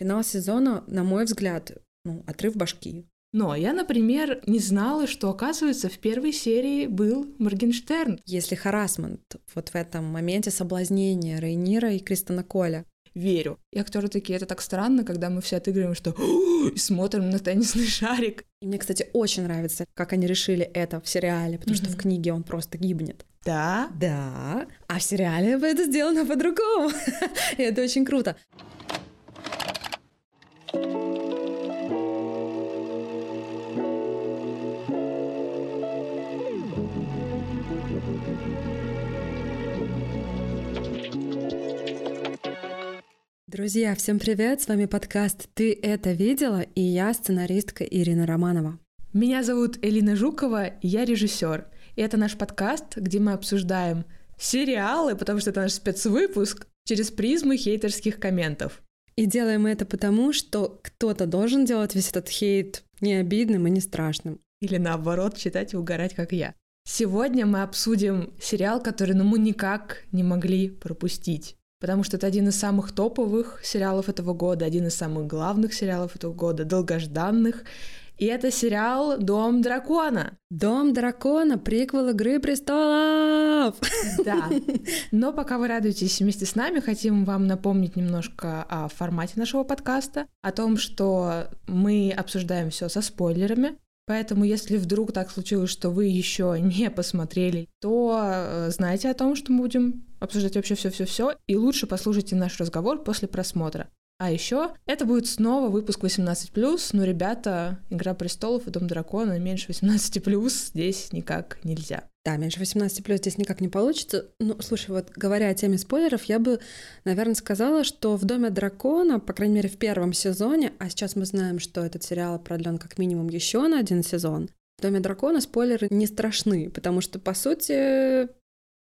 Финал сезона, на мой взгляд, ну, отрыв башки. Но я, например, не знала, что, оказывается, в первой серии был Моргенштерн. Если харасмент вот в этом моменте соблазнения Рейнира и Кристона Коля, верю. И актеры такие, это так странно, когда мы все отыгрываем, что и смотрим на теннисный шарик. И мне, кстати, очень нравится, как они решили это в сериале, потому что в книге он просто гибнет. Да? Да. А в сериале это сделано по-другому. И это очень круто. Друзья, всем привет! С вами подкаст «Ты это видела?» и я сценаристка Ирина Романова. Меня зовут Элина Жукова, я режиссер. И это наш подкаст, где мы обсуждаем сериалы, потому что это наш спецвыпуск, через призму хейтерских комментов. И делаем это потому, что кто-то должен делать весь этот хейт не обидным и не страшным. Или наоборот, читать и угорать, как я. Сегодня мы обсудим сериал, который ну, мы никак не могли пропустить потому что это один из самых топовых сериалов этого года, один из самых главных сериалов этого года, долгожданных. И это сериал «Дом дракона». «Дом дракона» — приквел «Игры престолов». Да. Но пока вы радуетесь вместе с нами, хотим вам напомнить немножко о формате нашего подкаста, о том, что мы обсуждаем все со спойлерами, Поэтому, если вдруг так случилось, что вы еще не посмотрели, то э, знайте о том, что мы будем обсуждать вообще все-все-все, и лучше послушайте наш разговор после просмотра. А еще это будет снова выпуск 18+, но, ребята, «Игра престолов» и «Дом дракона» меньше 18+, здесь никак нельзя. Да, меньше 18 плюс здесь никак не получится. Ну, слушай, вот говоря о теме спойлеров, я бы, наверное, сказала, что в Доме дракона, по крайней мере, в первом сезоне, а сейчас мы знаем, что этот сериал продлен как минимум еще на один сезон. В Доме дракона спойлеры не страшны, потому что, по сути,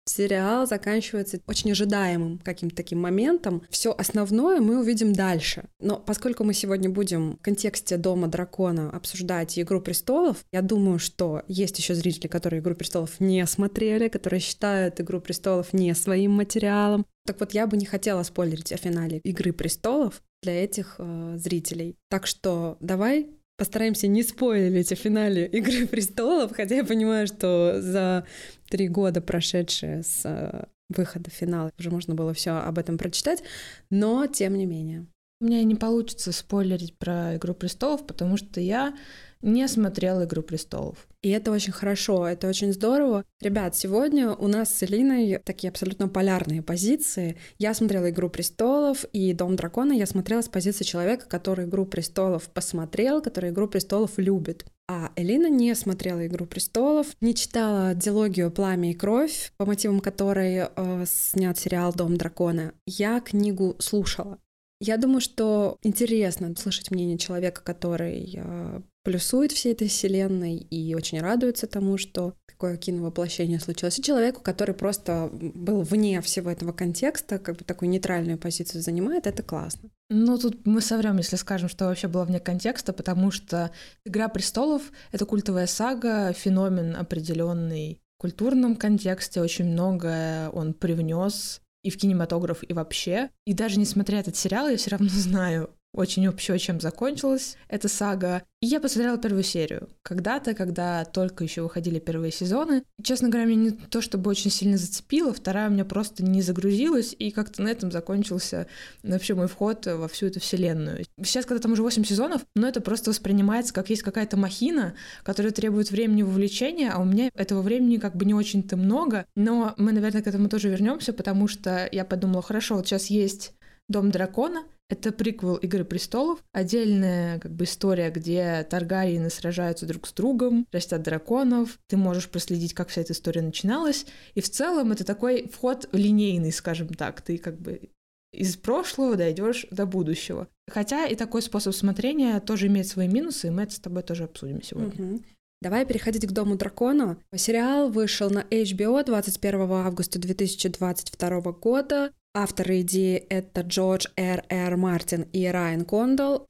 сериал заканчивается очень ожидаемым каким-то таким моментом. Все основное мы увидим дальше. Но поскольку мы сегодня будем в контексте Дома дракона обсуждать Игру престолов, я думаю, что есть еще зрители, которые Игру престолов не смотрели, которые считают Игру престолов не своим материалом. Так вот, я бы не хотела спойлерить о финале Игры престолов для этих э, зрителей. Так что давай постараемся не спойлерить о финале Игры престолов, хотя я понимаю, что за три года, прошедшие с э, выхода финала, уже можно было все об этом прочитать, но тем не менее. У меня не получится спойлерить про Игру престолов, потому что я не смотрела «Игру престолов». И это очень хорошо, это очень здорово. Ребят, сегодня у нас с Элиной такие абсолютно полярные позиции. Я смотрела «Игру престолов» и «Дом дракона» я смотрела с позиции человека, который «Игру престолов» посмотрел, который «Игру престолов» любит. А Элина не смотрела «Игру престолов», не читала дилогию «Пламя и кровь», по мотивам которой э, снят сериал «Дом дракона». Я книгу слушала. Я думаю, что интересно слышать мнение человека, который э, плюсует всей этой вселенной и очень радуется тому, что такое киновоплощение случилось, и человеку, который просто был вне всего этого контекста, как бы такую нейтральную позицию занимает, это классно. Ну, тут мы соврем, если скажем, что вообще было вне контекста, потому что «Игра престолов» — это культовая сага, феномен определенный в культурном контексте, очень многое он привнес и в кинематограф, и вообще. И даже несмотря этот сериал, я все равно знаю очень вообще, чем закончилась эта сага. И я посмотрела первую серию. Когда-то, когда только еще выходили первые сезоны. Честно говоря, меня не то чтобы очень сильно зацепило, вторая у меня просто не загрузилась, и как-то на этом закончился вообще мой вход во всю эту вселенную. Сейчас, когда там уже 8 сезонов, но это просто воспринимается как есть какая-то махина, которая требует времени вовлечения, а у меня этого времени как бы не очень-то много. Но мы, наверное, к этому тоже вернемся, потому что я подумала, хорошо, вот сейчас есть Дом дракона, это приквел Игры престолов, отдельная как бы история, где Таргариены сражаются друг с другом, растят драконов, ты можешь проследить, как вся эта история начиналась, и в целом это такой вход линейный, скажем так, ты как бы из прошлого дойдешь до будущего. Хотя и такой способ смотрения тоже имеет свои минусы, и мы это с тобой тоже обсудим сегодня. Угу. Давай переходить к Дому дракона. Сериал вышел на HBO 21 августа 2022 года. Авторы идеи — это Джордж Р. Р. Мартин и Райан Кондал.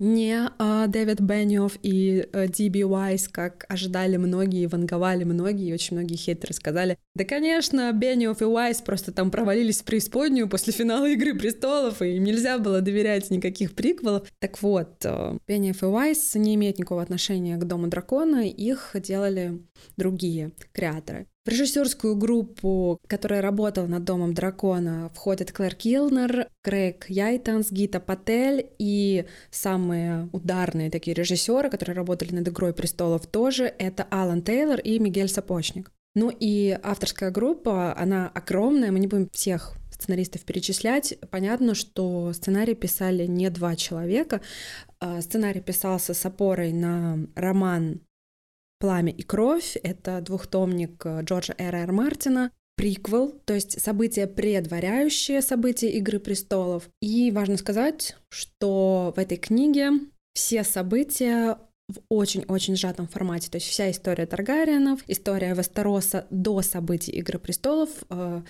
Не а, Дэвид Бенниофф и а, Диби Уайс, как ожидали многие, ванговали многие, и очень многие хейтеры сказали, да, конечно, Бенниофф и Уайс просто там провалились в преисподнюю после финала «Игры престолов», и им нельзя было доверять никаких приквелов. Так вот, а, Бенниофф и Уайс не имеют никакого отношения к Дому Дракона, их делали другие креаторы. В режиссерскую группу, которая работала над Домом Дракона, входят Клэр Килнер, Крейг Яйтанс, Гита Патель и самые ударные такие режиссеры, которые работали над «Игрой престолов» тоже, это Алан Тейлор и Мигель Сапочник. Ну и авторская группа, она огромная, мы не будем всех сценаристов перечислять. Понятно, что сценарий писали не два человека. А, сценарий писался с опорой на роман «Пламя и кровь». Это двухтомник э, Джорджа Р. Р. Мартина, приквел, то есть события, предваряющие события «Игры престолов». И важно сказать, что в этой книге все события в очень-очень сжатом формате. То есть вся история Таргариенов, история Вестероса до событий «Игры престолов» э,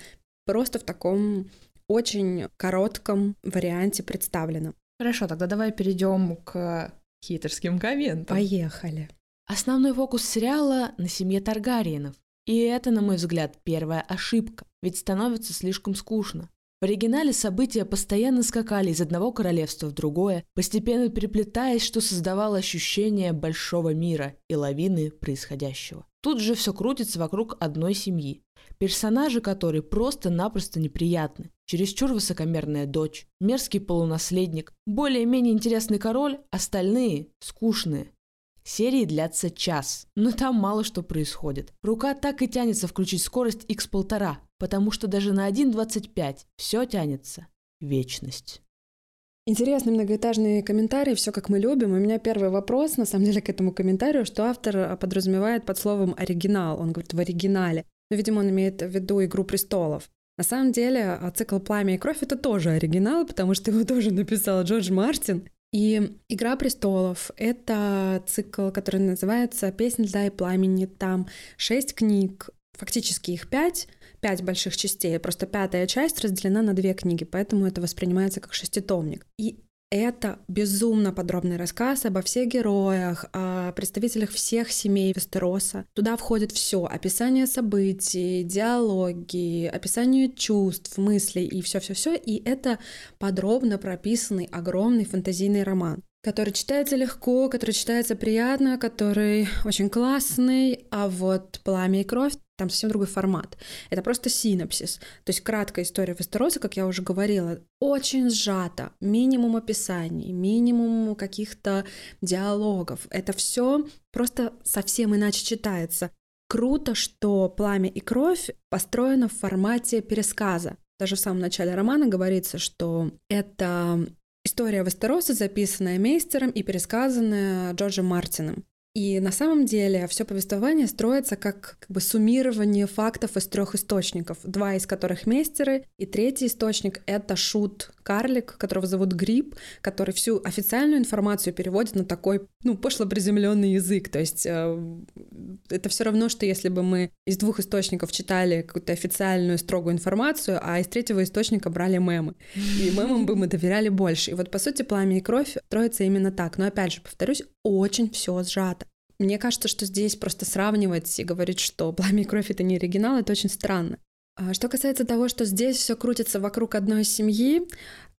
просто в таком очень коротком варианте представлена. Хорошо, тогда давай перейдем к хитрским комментам. Поехали. Основной фокус сериала на семье Таргариенов. И это, на мой взгляд, первая ошибка, ведь становится слишком скучно. В оригинале события постоянно скакали из одного королевства в другое, постепенно переплетаясь, что создавало ощущение большого мира и лавины происходящего. Тут же все крутится вокруг одной семьи, персонажи которой просто-напросто неприятны. Чересчур высокомерная дочь, мерзкий полунаследник, более-менее интересный король, остальные скучные. Серии длятся час, но там мало что происходит. Рука так и тянется включить скорость x1,5, потому что даже на 1.25 все тянется. Вечность. Интересный многоэтажный комментарий, все как мы любим. У меня первый вопрос, на самом деле, к этому комментарию, что автор подразумевает под словом «оригинал». Он говорит «в оригинале». Но, видимо, он имеет в виду «Игру престолов». На самом деле, цикл «Пламя и кровь» — это тоже оригинал, потому что его тоже написал Джордж Мартин. И «Игра престолов» — это цикл, который называется «Песнь льда и пламени». Там шесть книг, фактически их пять, пять больших частей, просто пятая часть разделена на две книги, поэтому это воспринимается как шеститомник. И это безумно подробный рассказ обо всех героях, о представителях всех семей Вестероса. Туда входит все: описание событий, диалоги, описание чувств, мыслей и все-все-все. И это подробно прописанный огромный фантазийный роман который читается легко, который читается приятно, который очень классный, а вот «Пламя и кровь» там совсем другой формат. Это просто синапсис. То есть краткая история Вестероса, как я уже говорила, очень сжата. Минимум описаний, минимум каких-то диалогов. Это все просто совсем иначе читается. Круто, что «Пламя и кровь» построено в формате пересказа. Даже в самом начале романа говорится, что это история Вестероса, записанная Мейстером и пересказанная Джорджем Мартином. И на самом деле все повествование строится как, как бы суммирование фактов из трех источников, два из которых местеры, и третий источник — это шут карлик, которого зовут Гриб, который всю официальную информацию переводит на такой, ну, пошло приземленный язык. То есть э, это все равно, что если бы мы из двух источников читали какую-то официальную строгую информацию, а из третьего источника брали мемы. И мемам бы мы доверяли больше. И вот, по сути, «Пламя и кровь» строится именно так. Но, опять же, повторюсь, очень все сжато. Мне кажется, что здесь просто сравнивать и говорить, что «Пламя и кровь» — это не оригинал, это очень странно. А что касается того, что здесь все крутится вокруг одной семьи,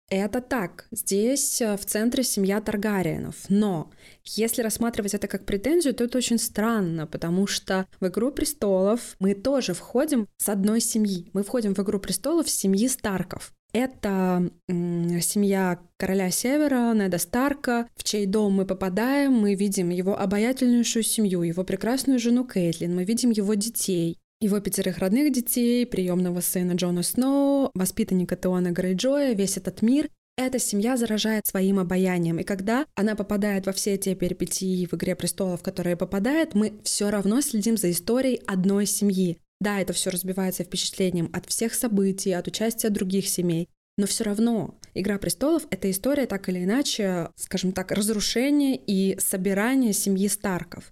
это так. Здесь э, в центре семья Таргариенов. Но если рассматривать это как претензию, то это очень странно, потому что в «Игру престолов» мы тоже входим с одной семьи. Мы входим в «Игру престолов» с семьи Старков. Это семья короля Севера, Неда Старка, в чей дом мы попадаем, мы видим его обаятельнейшую семью, его прекрасную жену Кейтлин, мы видим его детей, его пятерых родных детей, приемного сына Джона Сноу, воспитанника Теона Грейджоя, весь этот мир. Эта семья заражает своим обаянием, и когда она попадает во все те перипетии в «Игре престолов», которые попадает, мы все равно следим за историей одной семьи. Да, это все разбивается впечатлением от всех событий, от участия других семей, но все равно «Игра престолов» — это история так или иначе, скажем так, разрушения и собирания семьи Старков.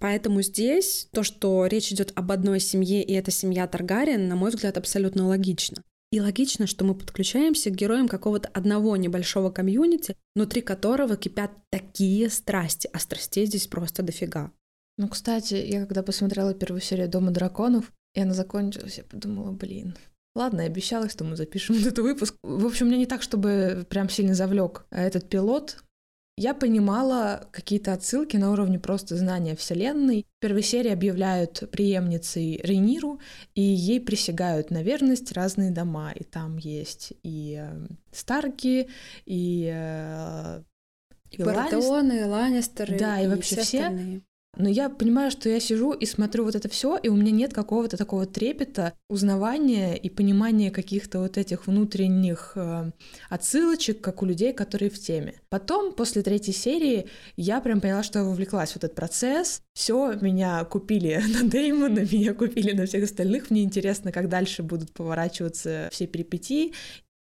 Поэтому здесь то, что речь идет об одной семье, и эта семья Таргариен, на мой взгляд, абсолютно логично. И логично, что мы подключаемся к героям какого-то одного небольшого комьюнити, внутри которого кипят такие страсти, а страстей здесь просто дофига. Ну, кстати, я когда посмотрела первую серию «Дома драконов», и она закончилась, я подумала, блин, Ладно, я обещала, что мы запишем этот выпуск. В общем, мне не так, чтобы прям сильно завлек этот пилот. Я понимала какие-то отсылки на уровне просто знания Вселенной. В первой серии объявляют преемницей Рейниру, и ей присягают на верность разные дома. И там есть и э, Старки, и э, и, и Бартоны, и Ланнистеры, да, и, и вообще все. Остальные. Но я понимаю, что я сижу и смотрю вот это все, и у меня нет какого-то такого трепета, узнавания и понимания каких-то вот этих внутренних э, отсылочек, как у людей, которые в теме. Потом, после третьей серии, я прям поняла, что я вовлеклась в этот процесс. Все, меня купили на Деймона, меня купили на всех остальных. Мне интересно, как дальше будут поворачиваться все перипетии.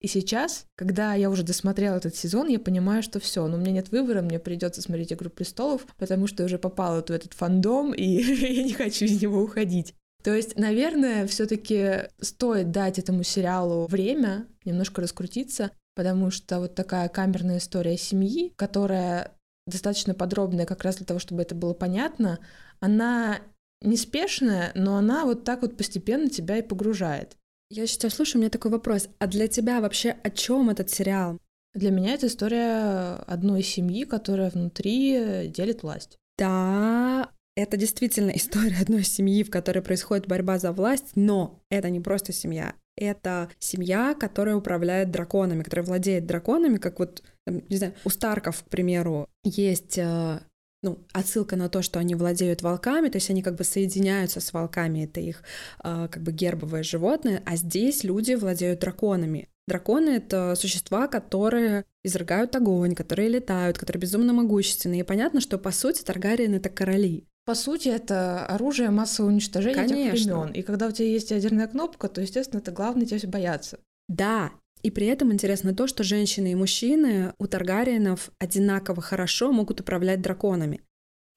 И сейчас, когда я уже досмотрела этот сезон, я понимаю, что все, но у меня нет выбора, мне придется смотреть Игру престолов, потому что я уже попала в этот фандом, и я не хочу из него уходить. То есть, наверное, все-таки стоит дать этому сериалу время немножко раскрутиться, потому что вот такая камерная история семьи, которая достаточно подробная как раз для того, чтобы это было понятно, она неспешная, но она вот так вот постепенно тебя и погружает. Я сейчас слушаю, у меня такой вопрос. А для тебя вообще о чем этот сериал? Для меня это история одной семьи, которая внутри делит власть. Да, это действительно история одной семьи, в которой происходит борьба за власть, но это не просто семья. Это семья, которая управляет драконами, которая владеет драконами, как вот, не знаю, у Старков, к примеру, есть э, ну, отсылка на то, что они владеют волками, то есть они как бы соединяются с волками, это их э, как бы гербовое животное, а здесь люди владеют драконами. Драконы — это существа, которые изрыгают огонь, которые летают, которые безумно могущественные. И понятно, что, по сути, Таргариен — это короли. По сути, это оружие массового уничтожения Конечно. тех времен. И когда у тебя есть ядерная кнопка, то, естественно, это главное тебя все бояться. Да, и при этом интересно то, что женщины и мужчины у Таргариенов одинаково хорошо могут управлять драконами.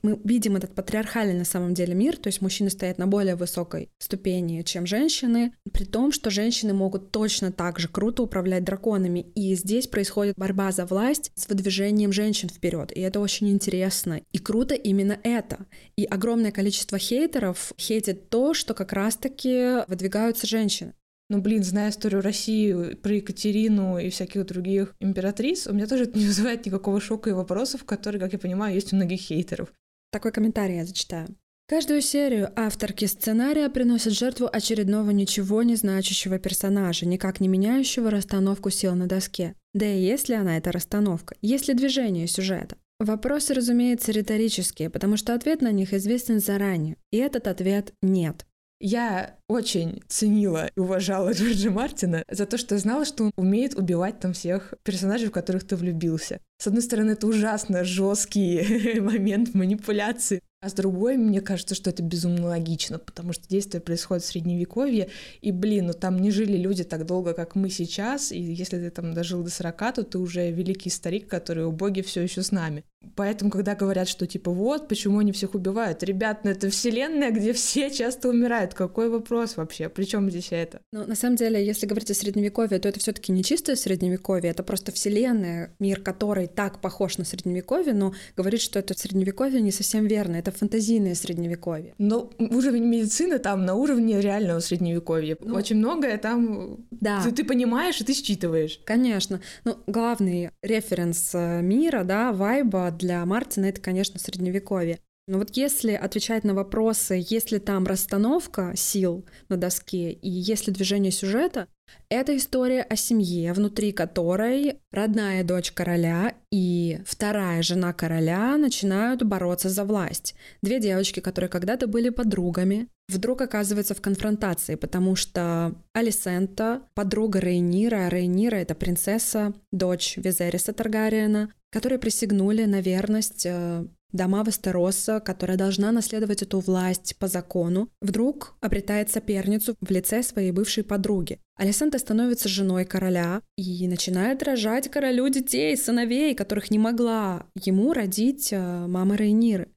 Мы видим этот патриархальный на самом деле мир, то есть мужчины стоят на более высокой ступени, чем женщины, при том, что женщины могут точно так же круто управлять драконами. И здесь происходит борьба за власть с выдвижением женщин вперед. И это очень интересно. И круто именно это. И огромное количество хейтеров хейтит то, что как раз-таки выдвигаются женщины. Ну, блин, зная историю России про Екатерину и всяких других императриц, у меня тоже это не вызывает никакого шока и вопросов, которые, как я понимаю, есть у многих хейтеров. Такой комментарий я зачитаю. Каждую серию авторки сценария приносят жертву очередного ничего не значащего персонажа, никак не меняющего расстановку сил на доске. Да и есть ли она эта расстановка? Есть ли движение сюжета? Вопросы, разумеется, риторические, потому что ответ на них известен заранее. И этот ответ – нет. Я очень ценила и уважала Джорджа Мартина за то, что знала, что он умеет убивать там всех персонажей, в которых ты влюбился. С одной стороны, это ужасно жесткий момент манипуляции, а с другой, мне кажется, что это безумно логично, потому что действие происходит в Средневековье, и, блин, ну там не жили люди так долго, как мы сейчас, и если ты там дожил до 40, то ты уже великий старик, который у боги все еще с нами. Поэтому, когда говорят, что типа вот, почему они всех убивают, ребят, ну это вселенная, где все часто умирают, какой вопрос вообще, причем здесь это? Ну, на самом деле, если говорить о Средневековье, то это все таки не чистое Средневековье, это просто вселенная, мир который так похож на Средневековье, но говорит, что это Средневековье не совсем верно, это фантазийное средневековье. Но уровень медицины там на уровне реального средневековья. Ну, Очень многое там да. ты, ты понимаешь и ты считываешь. Конечно. Ну, главный референс э, мира, да, вайба для Мартина — это, конечно, средневековье. Но вот если отвечать на вопросы, есть ли там расстановка сил на доске и есть ли движение сюжета, это история о семье, внутри которой родная дочь короля и вторая жена короля начинают бороться за власть. Две девочки, которые когда-то были подругами, вдруг оказываются в конфронтации, потому что Алисента, подруга Рейнира, а Рейнира — это принцесса, дочь Визериса Таргариена, которые присягнули на верность э, дома Вестероса, которая должна наследовать эту власть по закону, вдруг обретает соперницу в лице своей бывшей подруги. Алисанта становится женой короля и начинает рожать королю детей, сыновей, которых не могла ему родить э, мама Рейниры.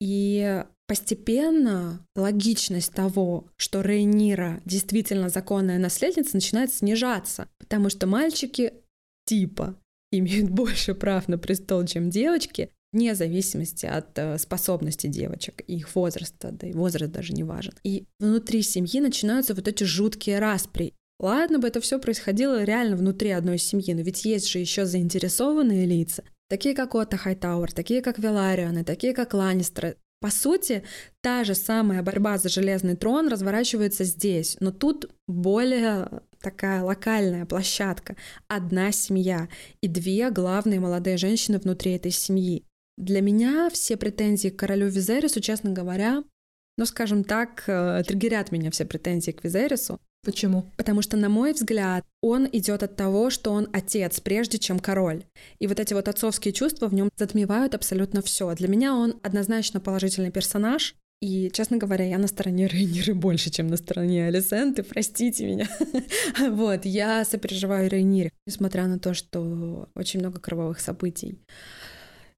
И постепенно логичность того, что Рейнира действительно законная наследница, начинает снижаться, потому что мальчики типа имеют больше прав на престол, чем девочки, вне зависимости от э, способности девочек и их возраста, да и возраст даже не важен. И внутри семьи начинаются вот эти жуткие распри. Ладно бы это все происходило реально внутри одной семьи, но ведь есть же еще заинтересованные лица, такие как Отто Хайтауэр, такие как Веларианы, такие как Ланнистеры. По сути, та же самая борьба за железный трон разворачивается здесь, но тут более такая локальная площадка. Одна семья и две главные молодые женщины внутри этой семьи. Для меня все претензии к королю Визерису, честно говоря, ну, скажем так, э, триггерят меня все претензии к Визерису. Почему? Потому что, на мой взгляд, он идет от того, что он отец, прежде чем король. И вот эти вот отцовские чувства в нем затмевают абсолютно все. Для меня он однозначно положительный персонаж. И, честно говоря, я на стороне Рейниры больше, чем на стороне Алисенты, простите меня. вот, я сопереживаю Рейнире, несмотря на то, что очень много кровавых событий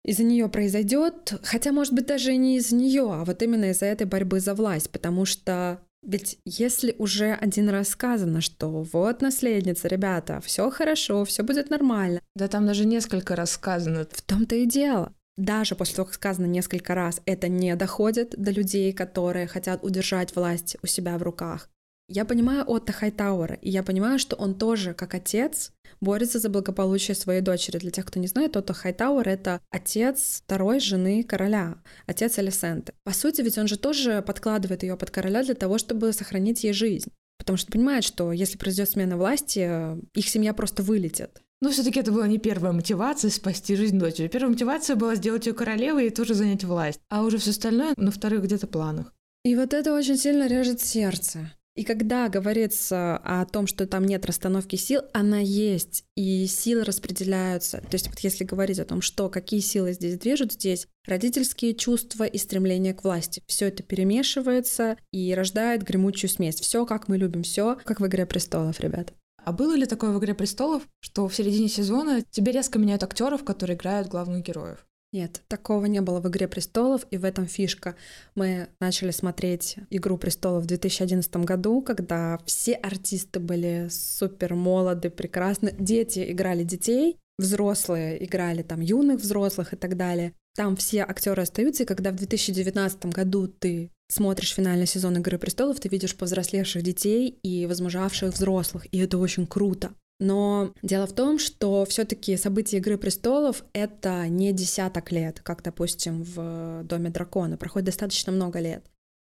из-за нее произойдет, хотя, может быть, даже не из-за нее, а вот именно из-за этой борьбы за власть, потому что ведь если уже один раз сказано, что вот наследница, ребята, все хорошо, все будет нормально. Да там даже несколько раз сказано. В том-то и дело. Даже после того, как сказано несколько раз, это не доходит до людей, которые хотят удержать власть у себя в руках. Я понимаю Отто Хайтауэра, и я понимаю, что он тоже, как отец, борется за благополучие своей дочери. Для тех, кто не знает, Отто Хайтауэр — это отец второй жены короля, отец Алисенты. По сути, ведь он же тоже подкладывает ее под короля для того, чтобы сохранить ей жизнь. Потому что понимает, что если произойдет смена власти, их семья просто вылетит. Но все-таки это была не первая мотивация спасти жизнь дочери. Первая мотивация была сделать ее королевой и тоже занять власть. А уже все остальное на вторых где-то планах. И вот это очень сильно режет сердце. И когда говорится о том, что там нет расстановки сил, она есть, и силы распределяются. То есть вот если говорить о том, что какие силы здесь движут, здесь родительские чувства и стремление к власти. Все это перемешивается и рождает гремучую смесь. Все, как мы любим, все, как в «Игре престолов», ребят. А было ли такое в «Игре престолов», что в середине сезона тебе резко меняют актеров, которые играют главных героев? Нет, такого не было в «Игре престолов», и в этом фишка. Мы начали смотреть «Игру престолов» в 2011 году, когда все артисты были супер молоды, прекрасны. Дети играли детей, взрослые играли там юных взрослых и так далее. Там все актеры остаются, и когда в 2019 году ты смотришь финальный сезон «Игры престолов», ты видишь повзрослевших детей и возмужавших взрослых, и это очень круто. Но дело в том, что все-таки события Игры престолов это не десяток лет, как, допустим, в Доме дракона. Проходит достаточно много лет.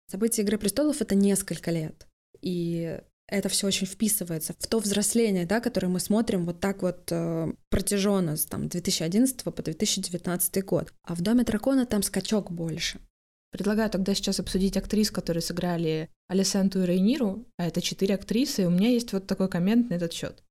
События Игры престолов это несколько лет. И это все очень вписывается в то взросление, да, которое мы смотрим вот так вот э, протяженно с там, 2011 по 2019 год. А в Доме дракона там скачок больше. Предлагаю тогда сейчас обсудить актрис, которые сыграли Алисенту и Рейниру, а это четыре актрисы, и у меня есть вот такой коммент на этот счет.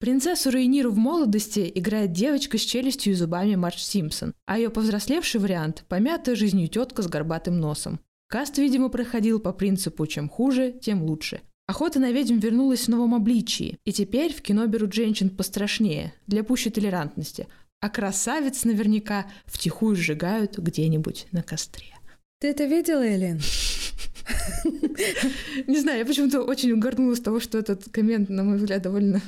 Принцессу Рейниру в молодости играет девочка с челюстью и зубами Марч Симпсон, а ее повзрослевший вариант – помятая жизнью тетка с горбатым носом. Каст, видимо, проходил по принципу «чем хуже, тем лучше». Охота на ведьм вернулась в новом обличии, и теперь в кино берут женщин пострашнее, для пущей толерантности, а красавиц наверняка втихую сжигают где-нибудь на костре. Ты это видела, Элен? Не знаю, я почему-то очень угорнула с того, что этот коммент, на мой взгляд, довольно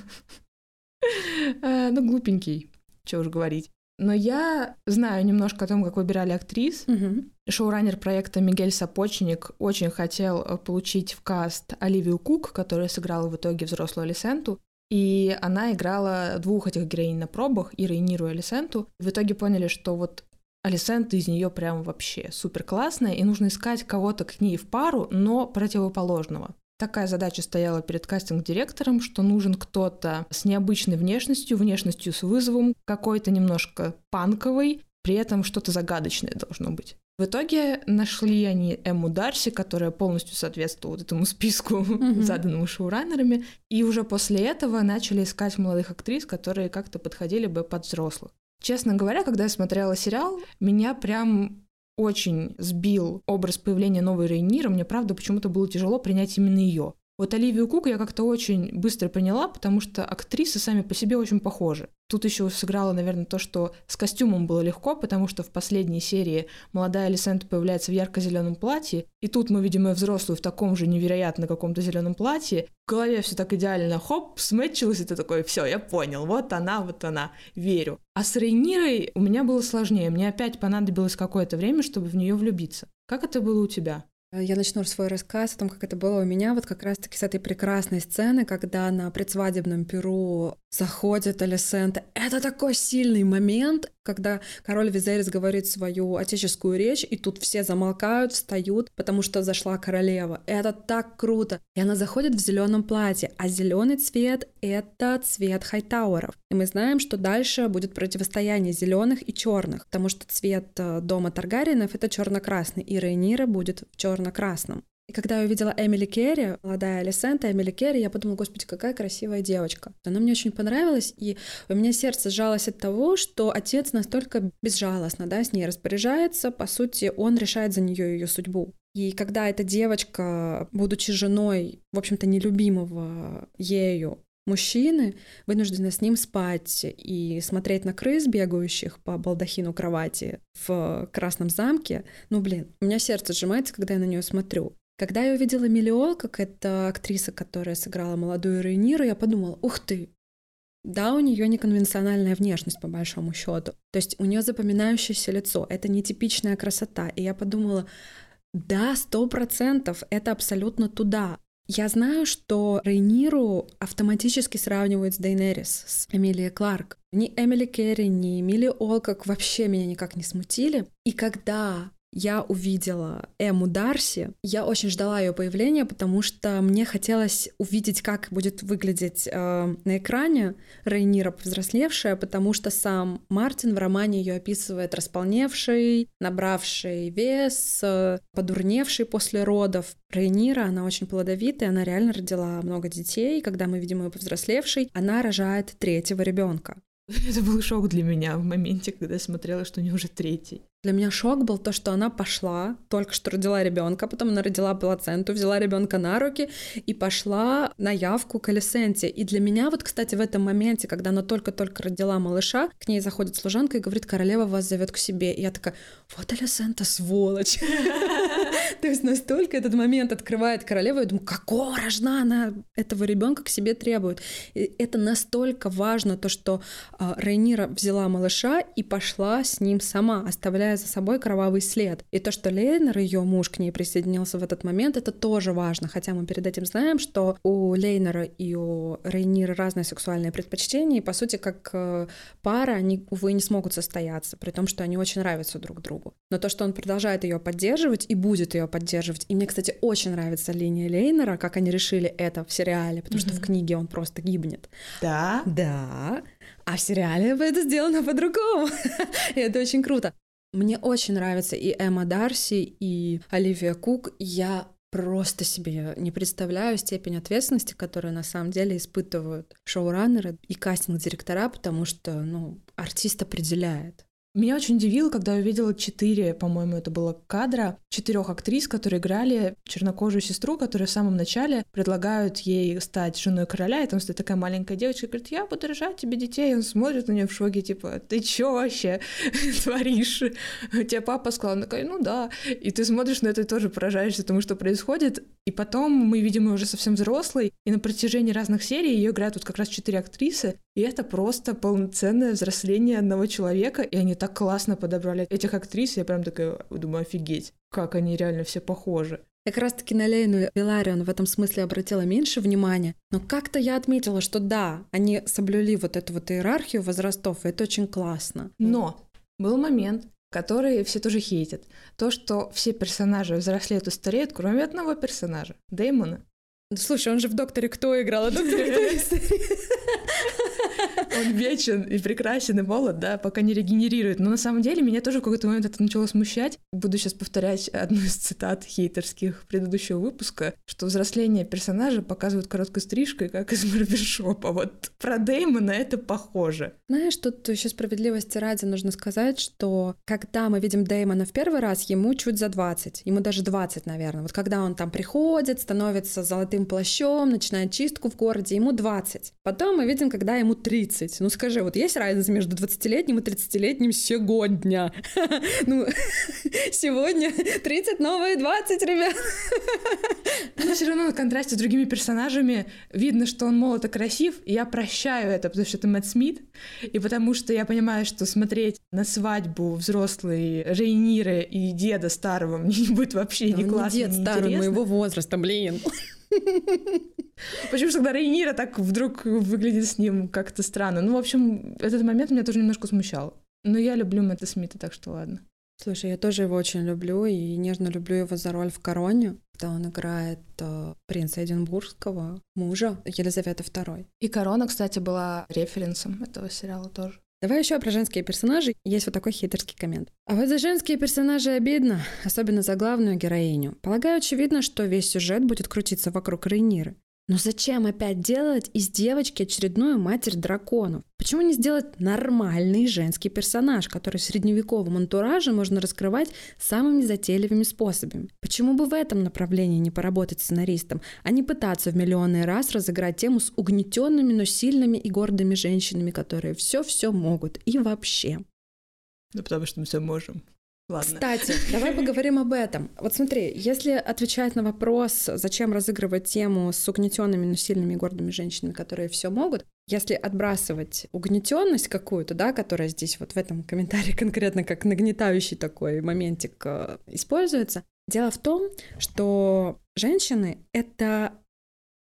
Э, ну, глупенький, что уж говорить. Но я знаю немножко о том, как выбирали актрис. Угу. Шоураннер проекта Мигель Сапочник очень хотел э, получить в каст Оливию Кук, которая сыграла в итоге взрослую Алисенту. И она играла двух этих героинь на пробах, и Рейниру и Алисенту. В итоге поняли, что вот Алисента из нее прям вообще супер классная, и нужно искать кого-то к ней в пару, но противоположного. Такая задача стояла перед кастинг-директором, что нужен кто-то с необычной внешностью, внешностью с вызовом, какой-то немножко панковый, при этом что-то загадочное должно быть. В итоге нашли они Эмму Дарси, которая полностью соответствует этому списку, mm-hmm. заданному шоураннерами, и уже после этого начали искать молодых актрис, которые как-то подходили бы под взрослых. Честно говоря, когда я смотрела сериал, меня прям очень сбил образ появления новой Рейнира. Мне, правда, почему-то было тяжело принять именно ее. Вот Оливию Кук я как-то очень быстро поняла, потому что актрисы сами по себе очень похожи. Тут еще сыграло, наверное, то, что с костюмом было легко, потому что в последней серии молодая Алисента появляется в ярко-зеленом платье, и тут мы видим ее взрослую в таком же невероятно каком-то зеленом платье. В голове все так идеально, хоп, сметчилось, и ты такой, все, я понял, вот она, вот она, верю. А с Рейнирой у меня было сложнее, мне опять понадобилось какое-то время, чтобы в нее влюбиться. Как это было у тебя? Я начну свой рассказ о том, как это было у меня, вот как раз-таки с этой прекрасной сцены, когда на предсвадебном перу заходит Алисента. Это такой сильный момент, когда король Визерис говорит свою отеческую речь, и тут все замолкают, встают, потому что зашла королева. Это так круто. И она заходит в зеленом платье, а зеленый цвет — это цвет хайтауэров. И мы знаем, что дальше будет противостояние зеленых и черных, потому что цвет э, дома Таргариенов — это черно-красный, и Рейнира будет в черно-красном. И когда я увидела Эмили Керри, молодая Алисента, Эмили Керри, я подумала, господи, какая красивая девочка. Она мне очень понравилась, и у меня сердце сжалось от того, что отец настолько безжалостно да, с ней распоряжается. По сути, он решает за нее ее судьбу. И когда эта девочка, будучи женой, в общем-то, нелюбимого ею мужчины, вынуждены с ним спать и смотреть на крыс, бегающих по балдахину кровати в Красном замке, ну, блин, у меня сердце сжимается, когда я на нее смотрю. Когда я увидела Миллиол, как это актриса, которая сыграла молодую Рейниру, я подумала, ух ты, да, у нее неконвенциональная внешность, по большому счету. То есть у нее запоминающееся лицо, это нетипичная красота. И я подумала, да, сто процентов, это абсолютно туда. Я знаю, что Рейниру автоматически сравнивают с Дейнерис, с Эмилией Кларк. Ни Эмили Керри, ни Эмили Олкок вообще меня никак не смутили. И когда я увидела Эму Дарси. Я очень ждала ее появления, потому что мне хотелось увидеть, как будет выглядеть э, на экране Рейнира повзрослевшая, потому что сам Мартин в романе ее описывает располневшей, набравшей вес, э, подурневшей после родов. Рейнира, она очень плодовитая, она реально родила много детей. Когда мы видим ее повзрослевшей, она рожает третьего ребенка. Это был шок для меня в моменте, когда я смотрела, что у нее уже третий. Для меня шок был то, что она пошла, только что родила ребенка, потом она родила плаценту, взяла ребенка на руки и пошла на явку к Алисенте. И для меня вот, кстати, в этом моменте, когда она только-только родила малыша, к ней заходит служанка и говорит, королева вас зовет к себе. И я такая, вот Алисента, сволочь. То есть настолько этот момент открывает королева, я думаю, какого рожна она этого ребенка к себе требует. И это настолько важно, то, что а, Рейнира взяла малыша и пошла с ним сама, оставляя оставляя за собой кровавый след. И то, что Лейнер, ее муж, к ней присоединился в этот момент, это тоже важно. Хотя мы перед этим знаем, что у Лейнера и у Рейнира разные сексуальные предпочтения, и, по сути, как э, пара, они, увы, не смогут состояться, при том, что они очень нравятся друг другу. Но то, что он продолжает ее поддерживать и будет ее поддерживать. И мне, кстати, очень нравится линия Лейнера, как они решили это в сериале, потому mm-hmm. что в книге он просто гибнет. Да? Да. А в сериале это сделано по-другому. и это очень круто. Мне очень нравится и Эмма Дарси, и Оливия Кук. Я просто себе не представляю степень ответственности, которую на самом деле испытывают шоураннеры и кастинг-директора, потому что, ну, артист определяет. Меня очень удивило, когда я увидела четыре, по-моему, это было кадра, четырех актрис, которые играли чернокожую сестру, которая в самом начале предлагают ей стать женой короля, и там стоит такая маленькая девочка, говорит, я буду рожать тебе детей, и он смотрит на нее в шоке, типа, ты чё вообще творишь? Тебе папа сказал, она такая, ну да, и ты смотришь на это и тоже поражаешься тому, что происходит, и потом мы видим ее уже совсем взрослой, и на протяжении разных серий ее играют вот как раз четыре актрисы, и это просто полноценное взросление одного человека, и они так классно подобрали этих актрис, я прям такая думаю, офигеть, как они реально все похожи. Как раз-таки на Лейну Виларион в этом смысле обратила меньше внимания, но как-то я отметила, что да, они соблюли вот эту вот иерархию возрастов, и это очень классно. Но был момент, который все тоже хейтят. То, что все персонажи взрослеют и стареют, кроме одного персонажа, Дэймона. Слушай, он же в «Докторе Кто» играл, а «Докторе Кто» Он вечен и прекрасен и молод, да, пока не регенерирует. Но на самом деле меня тоже в какой-то момент это начало смущать. Буду сейчас повторять одну из цитат хейтерских предыдущего выпуска, что взросление персонажа показывают короткой стрижкой, как из барбершопа. Вот про Дэймона это похоже. Знаешь, тут еще справедливости ради нужно сказать, что когда мы видим Дэймона в первый раз, ему чуть за 20, ему даже 20, наверное. Вот когда он там приходит, становится золотым плащом, начинает чистку в городе, ему 20. Потом мы видим, когда ему 30. Ну скажи, вот есть разница между 20-летним и 30-летним сегодня? Ну, сегодня 30 новые 20, ребят. Но все равно на контрасте с другими персонажами видно, что он молод и красив, и я прощаю это, потому что это Мэтт Смит, и потому что я понимаю, что смотреть на свадьбу взрослой Рейниры и деда старого мне будет вообще не классно, не дед старый моего возраста, блин. Почему же тогда Рейнира так вдруг выглядит с ним как-то странно? Ну, в общем, этот момент меня тоже немножко смущал. Но я люблю Мэтта Смита, так что ладно. Слушай, я тоже его очень люблю и нежно люблю его за роль в «Короне», когда он играет э, принца Эдинбургского, мужа Елизаветы II. И «Корона», кстати, была референсом этого сериала тоже. Давай еще про женские персонажи. Есть вот такой хитерский коммент. А вот за женские персонажи обидно, особенно за главную героиню. Полагаю, очевидно, что весь сюжет будет крутиться вокруг Рейниры. Но зачем опять делать из девочки очередную матерь драконов? Почему не сделать нормальный женский персонаж, который в средневековом антураже можно раскрывать самыми затейливыми способами? Почему бы в этом направлении не поработать сценаристом, а не пытаться в миллионный раз разыграть тему с угнетенными, но сильными и гордыми женщинами, которые все-все могут и вообще? Да потому что мы все можем. Ладно. Кстати, давай поговорим об этом. Вот смотри, если отвечать на вопрос, зачем разыгрывать тему с угнетенными, но сильными гордыми женщинами, которые все могут, если отбрасывать угнетенность какую-то, да, которая здесь вот в этом комментарии конкретно как нагнетающий такой моментик э, используется, дело в том, что женщины — это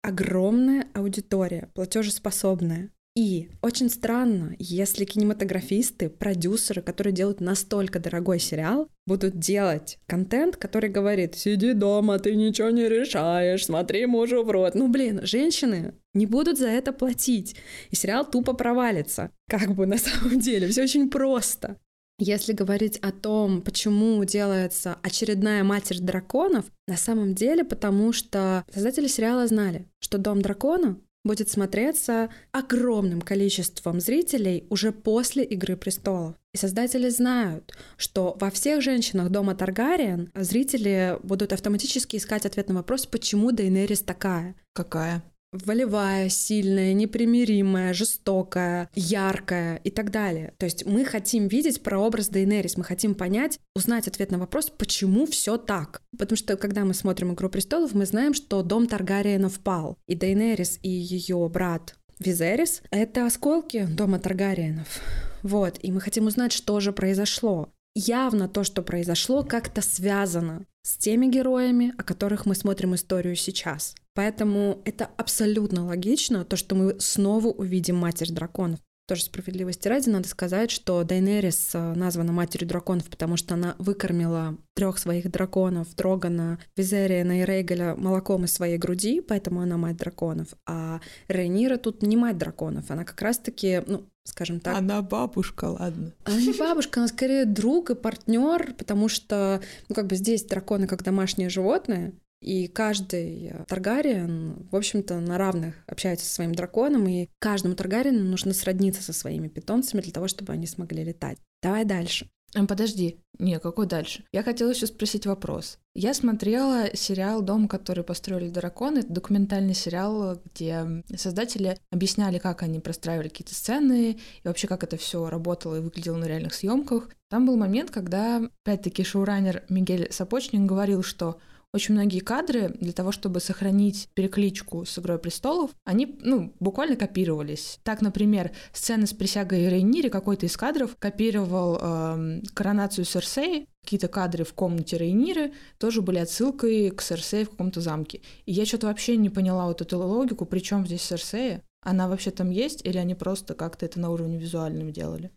огромная аудитория, платежеспособная. И очень странно, если кинематографисты, продюсеры, которые делают настолько дорогой сериал, будут делать контент, который говорит «Сиди дома, ты ничего не решаешь, смотри мужу в рот». Ну, блин, женщины не будут за это платить, и сериал тупо провалится. Как бы на самом деле, все очень просто. Если говорить о том, почему делается очередная Матерь драконов, на самом деле потому, что создатели сериала знали, что Дом дракона будет смотреться огромным количеством зрителей уже после «Игры престолов». И создатели знают, что во всех женщинах дома Таргариен зрители будут автоматически искать ответ на вопрос, почему Дейнерис такая. Какая? Волевая, сильная, непримиримая, жестокая, яркая и так далее. То есть мы хотим видеть прообраз Дейнерис, мы хотим понять, узнать ответ на вопрос, почему все так. Потому что когда мы смотрим «Игру престолов», мы знаем, что дом Таргариена впал, и Дейнерис и ее брат Визерис — это осколки дома Таргариенов. Вот, и мы хотим узнать, что же произошло. Явно то, что произошло, как-то связано с теми героями, о которых мы смотрим историю сейчас. Поэтому это абсолютно логично, то, что мы снова увидим Матерь драконов. Тоже справедливости ради надо сказать, что Дайнерис э, названа матерью драконов, потому что она выкормила трех своих драконов, Дрогана, Визериана и Рейгаля молоком из своей груди, поэтому она мать драконов. А Рейнира тут не мать драконов, она как раз-таки, ну, скажем так. Она бабушка, ладно. Она не бабушка, она скорее друг и партнер, потому что, ну, как бы здесь драконы как домашние животные, и каждый Таргариен, в общем-то, на равных общается со своим драконом, и каждому Таргариену нужно сродниться со своими питомцами для того, чтобы они смогли летать. Давай дальше. Подожди, не, какой дальше? Я хотела еще спросить вопрос. Я смотрела сериал «Дом, который построили драконы». Это документальный сериал, где создатели объясняли, как они простраивали какие-то сцены и вообще как это все работало и выглядело на реальных съемках. Там был момент, когда, опять-таки, шоураннер Мигель Сапочник говорил, что очень многие кадры для того, чтобы сохранить перекличку с «Игрой престолов», они, ну, буквально копировались. Так, например, сцена с присягой Рейнири, какой-то из кадров копировал э, коронацию Серсеи, какие-то кадры в комнате Рейниры тоже были отсылкой к Серсеи в каком-то замке. И я что-то вообще не поняла вот эту логику, при чем здесь Серсея? Она вообще там есть, или они просто как-то это на уровне визуальном делали?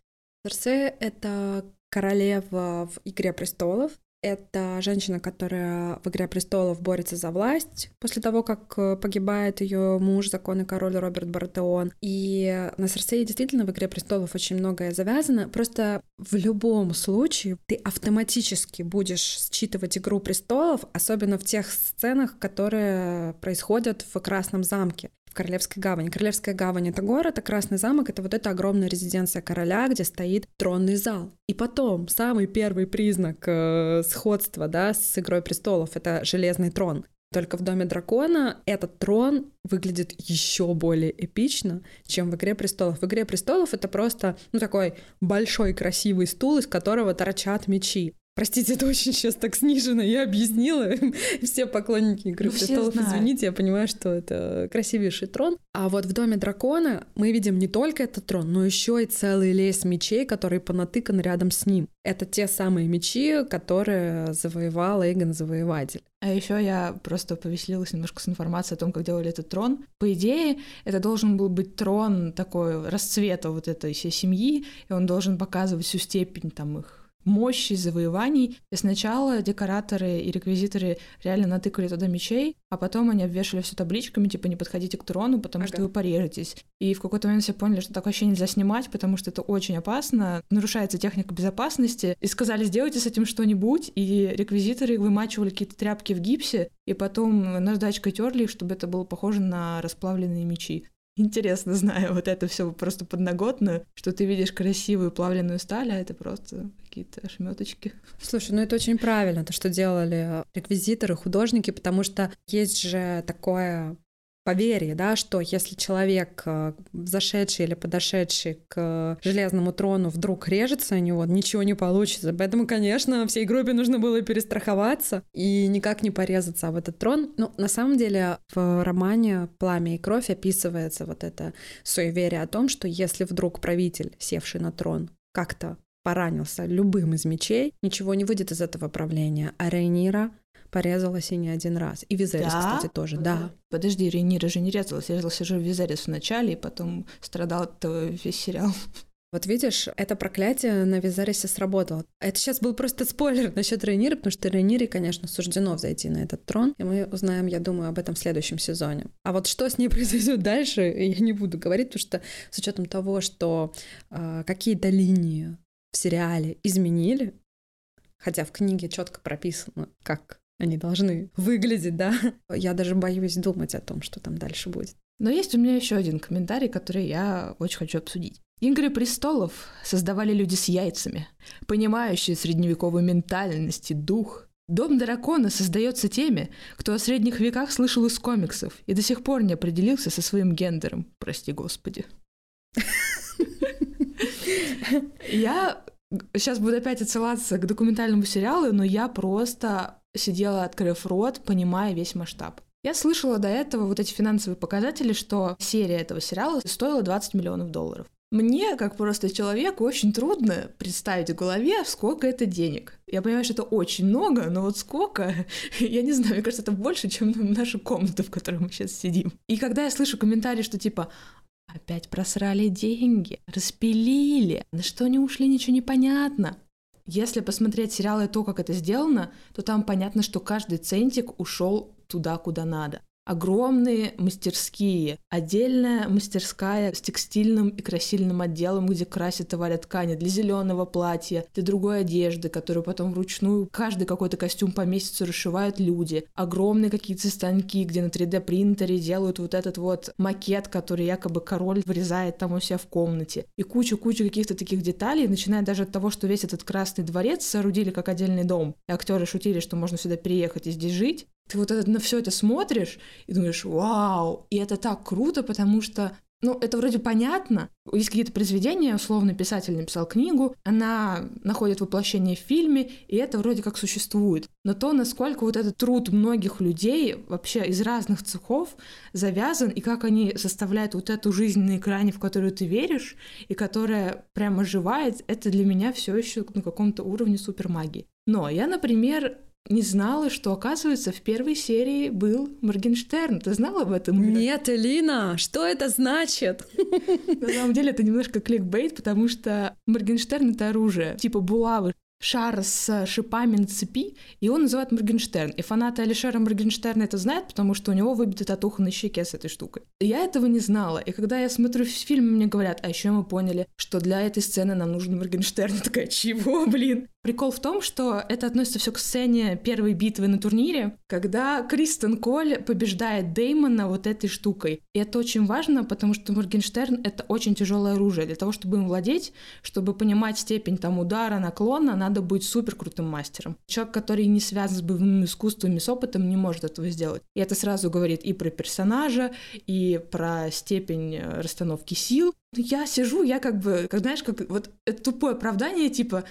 Серсея — это королева в «Игре престолов», Это женщина, которая в «Игре престолов» борется за власть после того, как э, погибает ее муж, законный король Роберт Бартеон. И на Серсее действительно в «Игре престолов» очень многое завязано. Просто в любом случае ты автоматически будешь считывать «Игру престолов», особенно в тех сценах, которые происходят в Красном замке Королевской гавани. Королевская гавань — это город, а Красный замок — это вот эта огромная резиденция короля, где стоит тронный зал. И потом, самый первый признак э, сходства да, с «Игрой престолов» — это железный трон. Только в Доме дракона этот трон выглядит еще более эпично, чем в Игре престолов. В Игре престолов это просто, ну, такой большой красивый стул, из которого торчат мечи. Простите, это очень сейчас так снижено, я объяснила. Все поклонники Игры ну, престолов, извините, я понимаю, что это красивейший трон. А вот в Доме дракона мы видим не только этот трон, но еще и целый лес мечей, который понатыкан рядом с ним. Это те самые мечи, которые завоевал Эйгон Завоеватель. А еще я просто повеселилась немножко с информацией о том, как делали этот трон. По идее, это должен был быть трон такой расцвета вот этой всей семьи, и он должен показывать всю степень там их мощи завоеваний. И сначала декораторы и реквизиторы реально натыкали туда мечей, а потом они обвешали все табличками, типа не подходите к трону, потому ага. что вы порежетесь. И в какой-то момент все поняли, что так вообще нельзя снимать, потому что это очень опасно, нарушается техника безопасности. И сказали, сделайте с этим что-нибудь, и реквизиторы вымачивали какие-то тряпки в гипсе, и потом наждачкой терли их, чтобы это было похоже на расплавленные мечи. Интересно, знаю вот это все просто подноготную, что ты видишь красивую плавленную сталь, а это просто какие-то ошметочки. Слушай, ну это очень правильно, то, что делали реквизиторы, художники, потому что есть же такое поверье, да, что если человек, э, зашедший или подошедший к железному трону, вдруг режется о него, ничего не получится. Поэтому, конечно, всей группе нужно было перестраховаться и никак не порезаться об этот трон. Ну, на самом деле, в романе «Пламя и кровь» описывается вот это суеверие о том, что если вдруг правитель, севший на трон, как-то поранился любым из мечей, ничего не выйдет из этого правления. А Рейнира порезалась и не один раз. И Визерис, да? кстати, тоже, да. Подожди, Рейнира же не резалась, резался же Визерис в начале, и потом страдал от весь сериал. Вот видишь, это проклятие на Визарисе сработало. Это сейчас был просто спойлер насчет Рейниры, потому что Рейнире, конечно, суждено взойти на этот трон, и мы узнаем, я думаю, об этом в следующем сезоне. А вот что с ней произойдет дальше, я не буду говорить, потому что с учетом того, что э, какие-то линии в сериале изменили, хотя в книге четко прописано, как они должны выглядеть, да. Я даже боюсь думать о том, что там дальше будет. Но есть у меня еще один комментарий, который я очень хочу обсудить. Игры престолов создавали люди с яйцами, понимающие средневековую ментальность и дух. Дом дракона создается теми, кто о средних веках слышал из комиксов и до сих пор не определился со своим гендером. Прости, господи. Я сейчас буду опять отсылаться к документальному сериалу, но я просто сидела, открыв рот, понимая весь масштаб. Я слышала до этого вот эти финансовые показатели, что серия этого сериала стоила 20 миллионов долларов. Мне, как просто человеку, очень трудно представить в голове, сколько это денег. Я понимаю, что это очень много, но вот сколько, я не знаю, мне кажется, это больше, чем наша комната, в которой мы сейчас сидим. И когда я слышу комментарии, что типа опять просрали деньги, распилили, на что они ушли, ничего не понятно. Если посмотреть сериал и то, как это сделано, то там понятно, что каждый центик ушел туда, куда надо огромные мастерские, отдельная мастерская с текстильным и красильным отделом, где красят и валят ткани для зеленого платья, для другой одежды, которую потом вручную каждый какой-то костюм по месяцу расшивают люди, огромные какие-то станки, где на 3D принтере делают вот этот вот макет, который якобы король вырезает там у себя в комнате, и кучу-кучу каких-то таких деталей, начиная даже от того, что весь этот красный дворец соорудили как отдельный дом, и актеры шутили, что можно сюда приехать и здесь жить, ты вот это, на все это смотришь и думаешь, вау, и это так круто, потому что ну, это вроде понятно. Есть какие-то произведения, условно, писатель написал книгу, она находит воплощение в фильме, и это вроде как существует. Но то, насколько вот этот труд многих людей вообще из разных цехов завязан, и как они составляют вот эту жизнь на экране, в которую ты веришь, и которая прямо оживает, это для меня все еще на каком-то уровне супермагии. Но я, например, не знала, что, оказывается, в первой серии был Моргенштерн. Ты знала об этом? Нет, Элина, что это значит? На самом деле это немножко кликбейт, потому что Моргенштерн — это оружие, типа булавы. Шар с шипами на цепи, и он называет Моргенштерн. И фанаты Алишера Моргенштерна это знают, потому что у него выбита татуха на щеке с этой штукой. Я этого не знала. И когда я смотрю фильм, мне говорят, а еще мы поняли, что для этой сцены нам нужен Моргенштерн. Я такая, чего, блин? Прикол в том, что это относится все к сцене первой битвы на турнире, когда Кристен Коль побеждает Деймона вот этой штукой. И это очень важно, потому что Моргенштерн — это очень тяжелое оружие. Для того, чтобы им владеть, чтобы понимать степень там удара, наклона, надо быть супер крутым мастером. Человек, который не связан с боевыми искусствами, с опытом, не может этого сделать. И это сразу говорит и про персонажа, и про степень э, расстановки сил. Я сижу, я как бы, как знаешь, как вот это тупое оправдание, типа,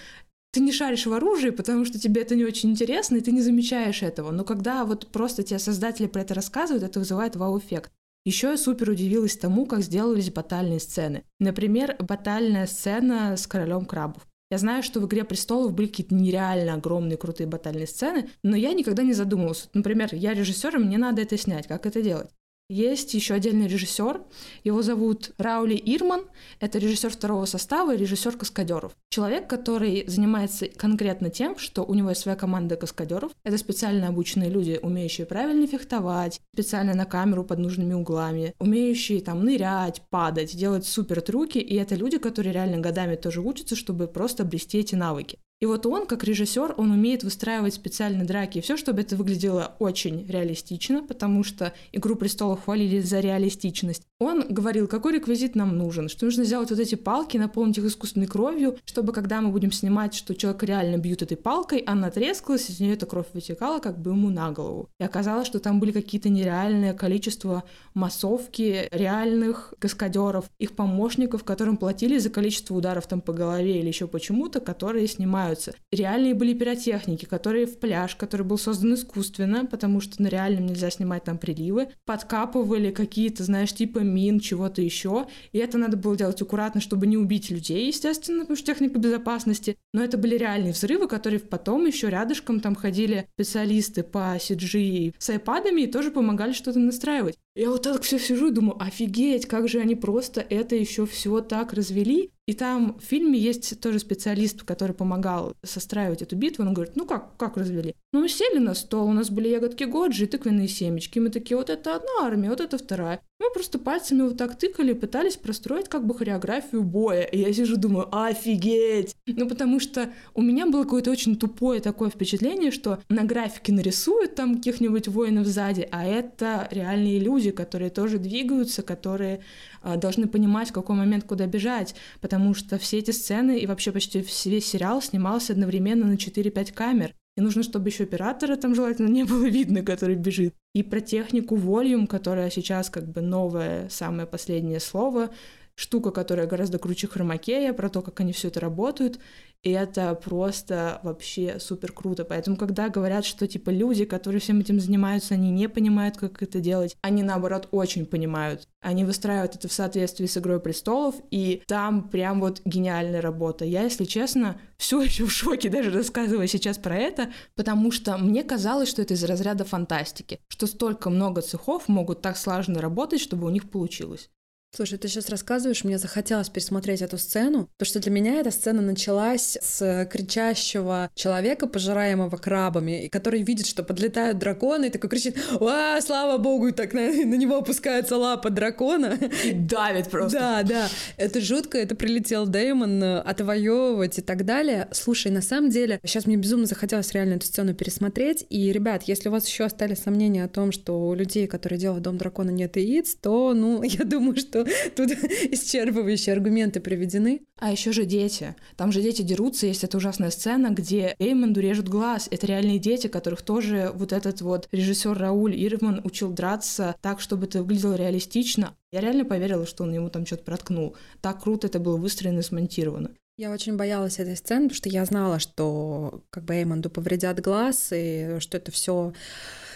ты не шаришь в оружии, потому что тебе это не очень интересно, и ты не замечаешь этого. Но когда вот просто тебе создатели про это рассказывают, это вызывает вау-эффект. Еще я супер удивилась тому, как сделались батальные сцены. Например, батальная сцена с королем крабов. Я знаю, что в «Игре престолов» были какие-то нереально огромные крутые батальные сцены, но я никогда не задумывалась. Например, я режиссер, и мне надо это снять. Как это делать? Есть еще отдельный режиссер, его зовут Раули Ирман, это режиссер второго состава и режиссер каскадеров. Человек, который занимается конкретно тем, что у него есть своя команда каскадеров. Это специально обученные люди, умеющие правильно фехтовать, специально на камеру под нужными углами, умеющие там нырять, падать, делать супер трюки, и это люди, которые реально годами тоже учатся, чтобы просто обрести эти навыки. И вот он, как режиссер, он умеет выстраивать специальные драки, и все, чтобы это выглядело очень реалистично, потому что «Игру престолов» хвалили за реалистичность. Он говорил, какой реквизит нам нужен, что нужно сделать вот эти палки, наполнить их искусственной кровью, чтобы когда мы будем снимать, что человек реально бьют этой палкой, она трескалась, из нее эта кровь вытекала как бы ему на голову. И оказалось, что там были какие-то нереальные количество массовки реальных каскадеров, их помощников, которым платили за количество ударов там по голове или еще почему-то, которые снимают снимаются. Реальные были пиротехники, которые в пляж, который был создан искусственно, потому что на реальном нельзя снимать там приливы, подкапывали какие-то, знаешь, типа мин, чего-то еще, и это надо было делать аккуратно, чтобы не убить людей, естественно, потому что техника безопасности, но это были реальные взрывы, которые потом еще рядышком там ходили специалисты по CG с айпадами и тоже помогали что-то настраивать. Я вот так все сижу и думаю, офигеть, как же они просто это еще все так развели. И там в фильме есть тоже специалист, который помогал состраивать эту битву. Он говорит, ну как, как развели? Ну мы сели на стол, у нас были ягодки годжи и тыквенные семечки. Мы такие, вот это одна армия, вот это вторая. Мы просто пальцами вот так тыкали, пытались простроить как бы хореографию боя. И я сижу, думаю, офигеть! Ну, потому что у меня было какое-то очень тупое такое впечатление, что на графике нарисуют там каких-нибудь воинов сзади, а это реальные люди, которые тоже двигаются, которые а, должны понимать, в какой момент куда бежать, потому что все эти сцены и вообще почти весь сериал снимался одновременно на 4-5 камер. И нужно, чтобы еще оператора там желательно не было видно, который бежит. И про технику Volume, которая сейчас как бы новое, самое последнее слово, штука, которая гораздо круче хромакея, про то, как они все это работают. И это просто вообще супер круто. Поэтому, когда говорят, что типа люди, которые всем этим занимаются, они не понимают, как это делать, они наоборот очень понимают. Они выстраивают это в соответствии с Игрой престолов, и там прям вот гениальная работа. Я, если честно, все еще в шоке, даже рассказывая сейчас про это, потому что мне казалось, что это из разряда фантастики, что столько много цехов могут так слаженно работать, чтобы у них получилось. Слушай, ты сейчас рассказываешь, мне захотелось пересмотреть эту сцену, потому что для меня эта сцена началась с кричащего человека, пожираемого крабами, который видит, что подлетают драконы, и такой кричит «А, слава богу!» и так на, на него опускается лапа дракона. И давит просто. Да, да. Это жутко, это прилетел Дэймон э, отвоевывать и так далее. Слушай, на самом деле, сейчас мне безумно захотелось реально эту сцену пересмотреть, и, ребят, если у вас еще остались сомнения о том, что у людей, которые делают Дом Дракона, нет яиц, то, ну, я думаю, что тут исчерпывающие аргументы приведены. А еще же дети. Там же дети дерутся, есть эта ужасная сцена, где Эймонду режут глаз. Это реальные дети, которых тоже вот этот вот режиссер Рауль Ирвман учил драться так, чтобы это выглядело реалистично. Я реально поверила, что он ему там что-то проткнул. Так круто это было выстроено и смонтировано. Я очень боялась этой сцены, потому что я знала, что как бы Эймонду повредят глаз, и что это все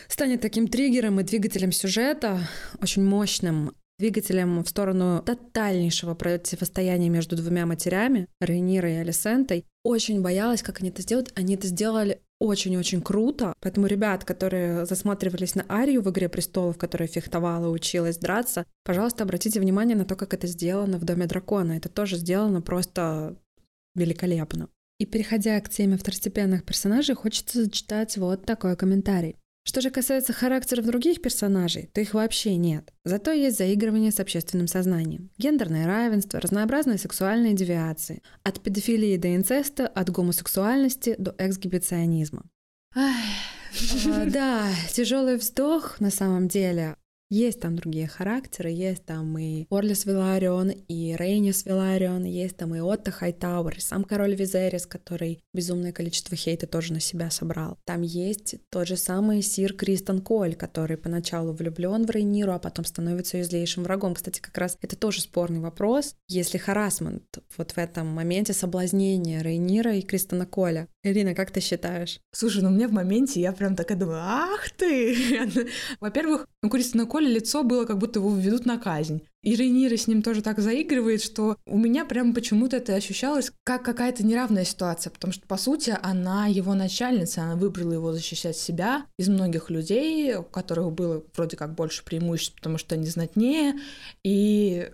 станет таким триггером и двигателем сюжета, очень мощным двигателем в сторону тотальнейшего противостояния между двумя матерями, Рейнирой и Алисентой. Очень боялась, как они это сделают. Они это сделали очень-очень круто. Поэтому ребят, которые засматривались на Арию в «Игре престолов», которая фехтовала, училась драться, пожалуйста, обратите внимание на то, как это сделано в «Доме дракона». Это тоже сделано просто великолепно. И переходя к теме второстепенных персонажей, хочется зачитать вот такой комментарий. Что же касается характеров других персонажей, то их вообще нет. Зато есть заигрывание с общественным сознанием. Гендерное равенство, разнообразные сексуальные девиации. От педофилии до инцеста, от гомосексуальности до эксгибиционизма. А, да, тяжелый вздох на самом деле. Есть там другие характеры, есть там и Орлис Виларион, и Рейнис Виларион, есть там и Отто Хайтауэр, и сам король Визерис, который безумное количество хейта тоже на себя собрал. Там есть тот же самый сир Кристен Коль, который поначалу влюблен в Рейниру, а потом становится ее злейшим врагом. Кстати, как раз это тоже спорный вопрос. Если харасмент вот в этом моменте соблазнения Рейнира и Кристена Коля. Ирина, как ты считаешь? Слушай, ну мне в моменте я прям такая думаю, ах ты! Во-первых, у Кристена Коля лицо было, как будто его ведут на казнь. И Рейнира с ним тоже так заигрывает, что у меня прям почему-то это ощущалось как какая-то неравная ситуация, потому что, по сути, она его начальница, она выбрала его защищать себя из многих людей, у которых было вроде как больше преимуществ, потому что они знатнее, и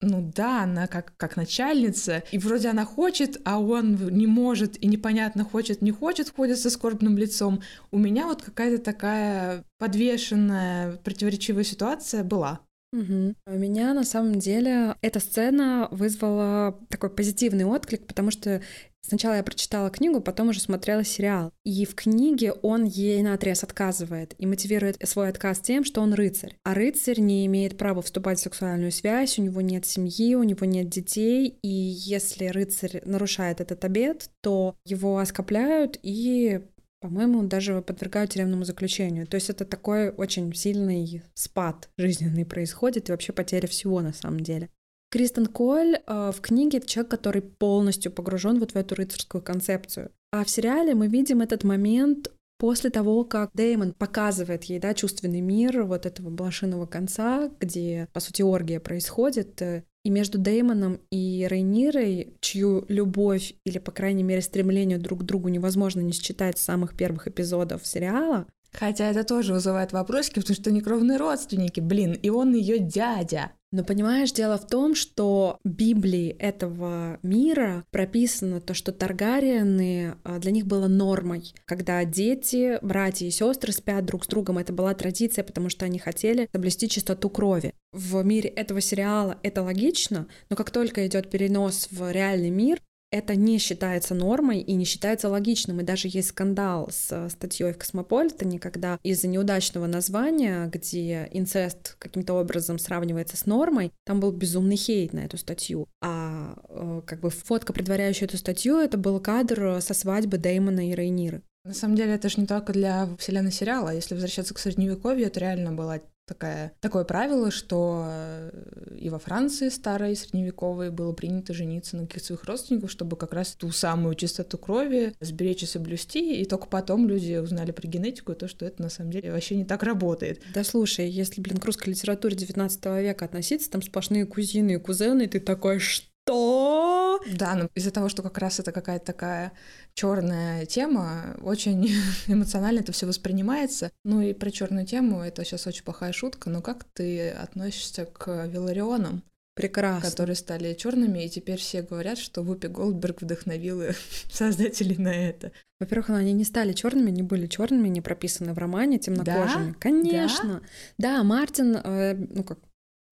ну да, она как, как начальница, и вроде она хочет, а он не может, и непонятно, хочет, не хочет, ходит со скорбным лицом. У меня вот какая-то такая подвешенная, противоречивая ситуация была. Угу. У меня на самом деле эта сцена вызвала такой позитивный отклик, потому что Сначала я прочитала книгу, потом уже смотрела сериал. И в книге он ей на отрез отказывает и мотивирует свой отказ тем, что он рыцарь. А рыцарь не имеет права вступать в сексуальную связь, у него нет семьи, у него нет детей. И если рыцарь нарушает этот обет, то его оскопляют и по-моему, даже подвергают тюремному заключению. То есть это такой очень сильный спад жизненный происходит и вообще потеря всего на самом деле. Кристен Коль э, в книге это человек, который полностью погружен вот в эту рыцарскую концепцию. А в сериале мы видим этот момент после того, как Дэймон показывает ей, да, чувственный мир вот этого блошиного конца, где, по сути, оргия происходит, э, и между Дэймоном и Рейнирой, чью любовь или, по крайней мере, стремление друг к другу невозможно не считать с самых первых эпизодов сериала, Хотя это тоже вызывает вопросы, потому что они кровные родственники, блин, и он ее дядя. Но понимаешь, дело в том, что в Библии этого мира прописано то, что Таргариены а, для них было нормой. Когда дети, братья и сестры спят друг с другом, это была традиция, потому что они хотели соблюсти чистоту крови. В мире этого сериала это логично, но как только идет перенос в реальный мир, это не считается нормой и не считается логичным. И даже есть скандал с э, статьей в Космополитене, когда из-за неудачного названия, где инцест каким-то образом сравнивается с нормой, там был безумный хейт на эту статью. А э, как бы фотка, предваряющая эту статью, это был кадр со свадьбы Дэймона и Рейниры. На самом деле это же не только для вселенной сериала. Если возвращаться к средневековью, это реально была такая, такое правило, что э, и во Франции старой, средневековой, было принято жениться на каких-то своих родственников, чтобы как раз ту самую чистоту крови сберечь и соблюсти, и только потом люди узнали про генетику и то, что это на самом деле вообще не так работает. Да слушай, если, блин, к русской литературе 19 века относиться, там сплошные кузины и кузены, и ты такой, что? Что? Да, но из-за того, что как раз это какая-то такая черная тема, очень эмоционально это все воспринимается. Ну и про черную тему это сейчас очень плохая шутка. Но как ты относишься к Виларионам? Прекрасно. Которые стали черными, и теперь все говорят, что Вупи Голдберг вдохновила создателей на это. Во-первых, они не стали черными, не были черными, не прописаны в романе темнокожими. Да? Конечно. Да, да Мартин, э, ну как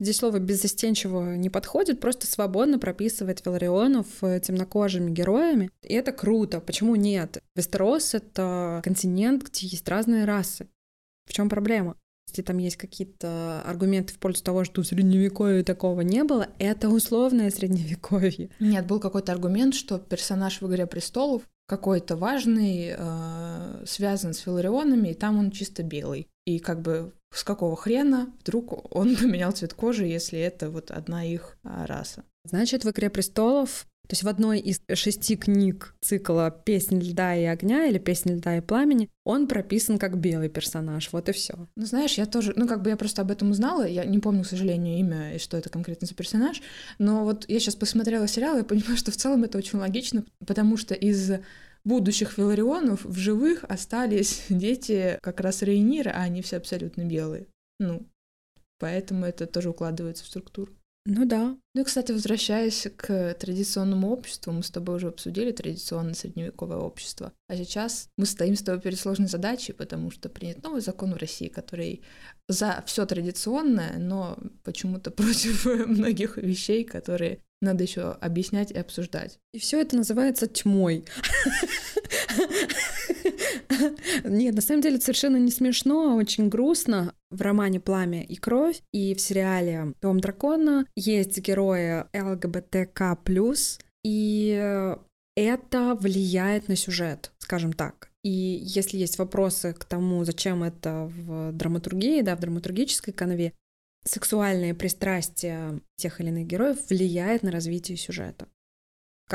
Здесь слово «беззастенчиво» не подходит, просто свободно прописывает Виларионов темнокожими героями. И это круто. Почему нет? Вестерос — это континент, где есть разные расы. В чем проблема? Если там есть какие-то аргументы в пользу того, что в средневековье такого не было, это условное средневековье. Нет, был какой-то аргумент, что персонаж в «Игре престолов» какой-то важный, э, связан с Виларионами, и там он чисто белый. И как бы с какого хрена вдруг он поменял цвет кожи, если это вот одна их а, раса. Значит, в «Игре престолов» То есть в одной из шести книг цикла «Песнь льда и огня» или «Песнь льда и пламени» он прописан как белый персонаж, вот и все. Ну, знаешь, я тоже, ну, как бы я просто об этом узнала, я не помню, к сожалению, имя и что это конкретно за персонаж, но вот я сейчас посмотрела сериал и понимаю, что в целом это очень логично, потому что из будущих Виларионов в живых остались дети как раз Рейнира, а они все абсолютно белые. Ну, поэтому это тоже укладывается в структуру. Ну да. Ну и, кстати, возвращаясь к традиционному обществу, мы с тобой уже обсудили традиционное средневековое общество. А сейчас мы стоим с тобой перед сложной задачей, потому что принят новый закон в России, который за все традиционное, но почему-то против многих вещей, которые надо еще объяснять и обсуждать. И все это называется тьмой. Нет, на самом деле совершенно не смешно, а очень грустно. В романе «Пламя и кровь» и в сериале «Дом дракона» есть герои ЛГБТК+, и это влияет на сюжет, скажем так. И если есть вопросы к тому, зачем это в драматургии, да, в драматургической канве, сексуальные пристрастия тех или иных героев влияет на развитие сюжета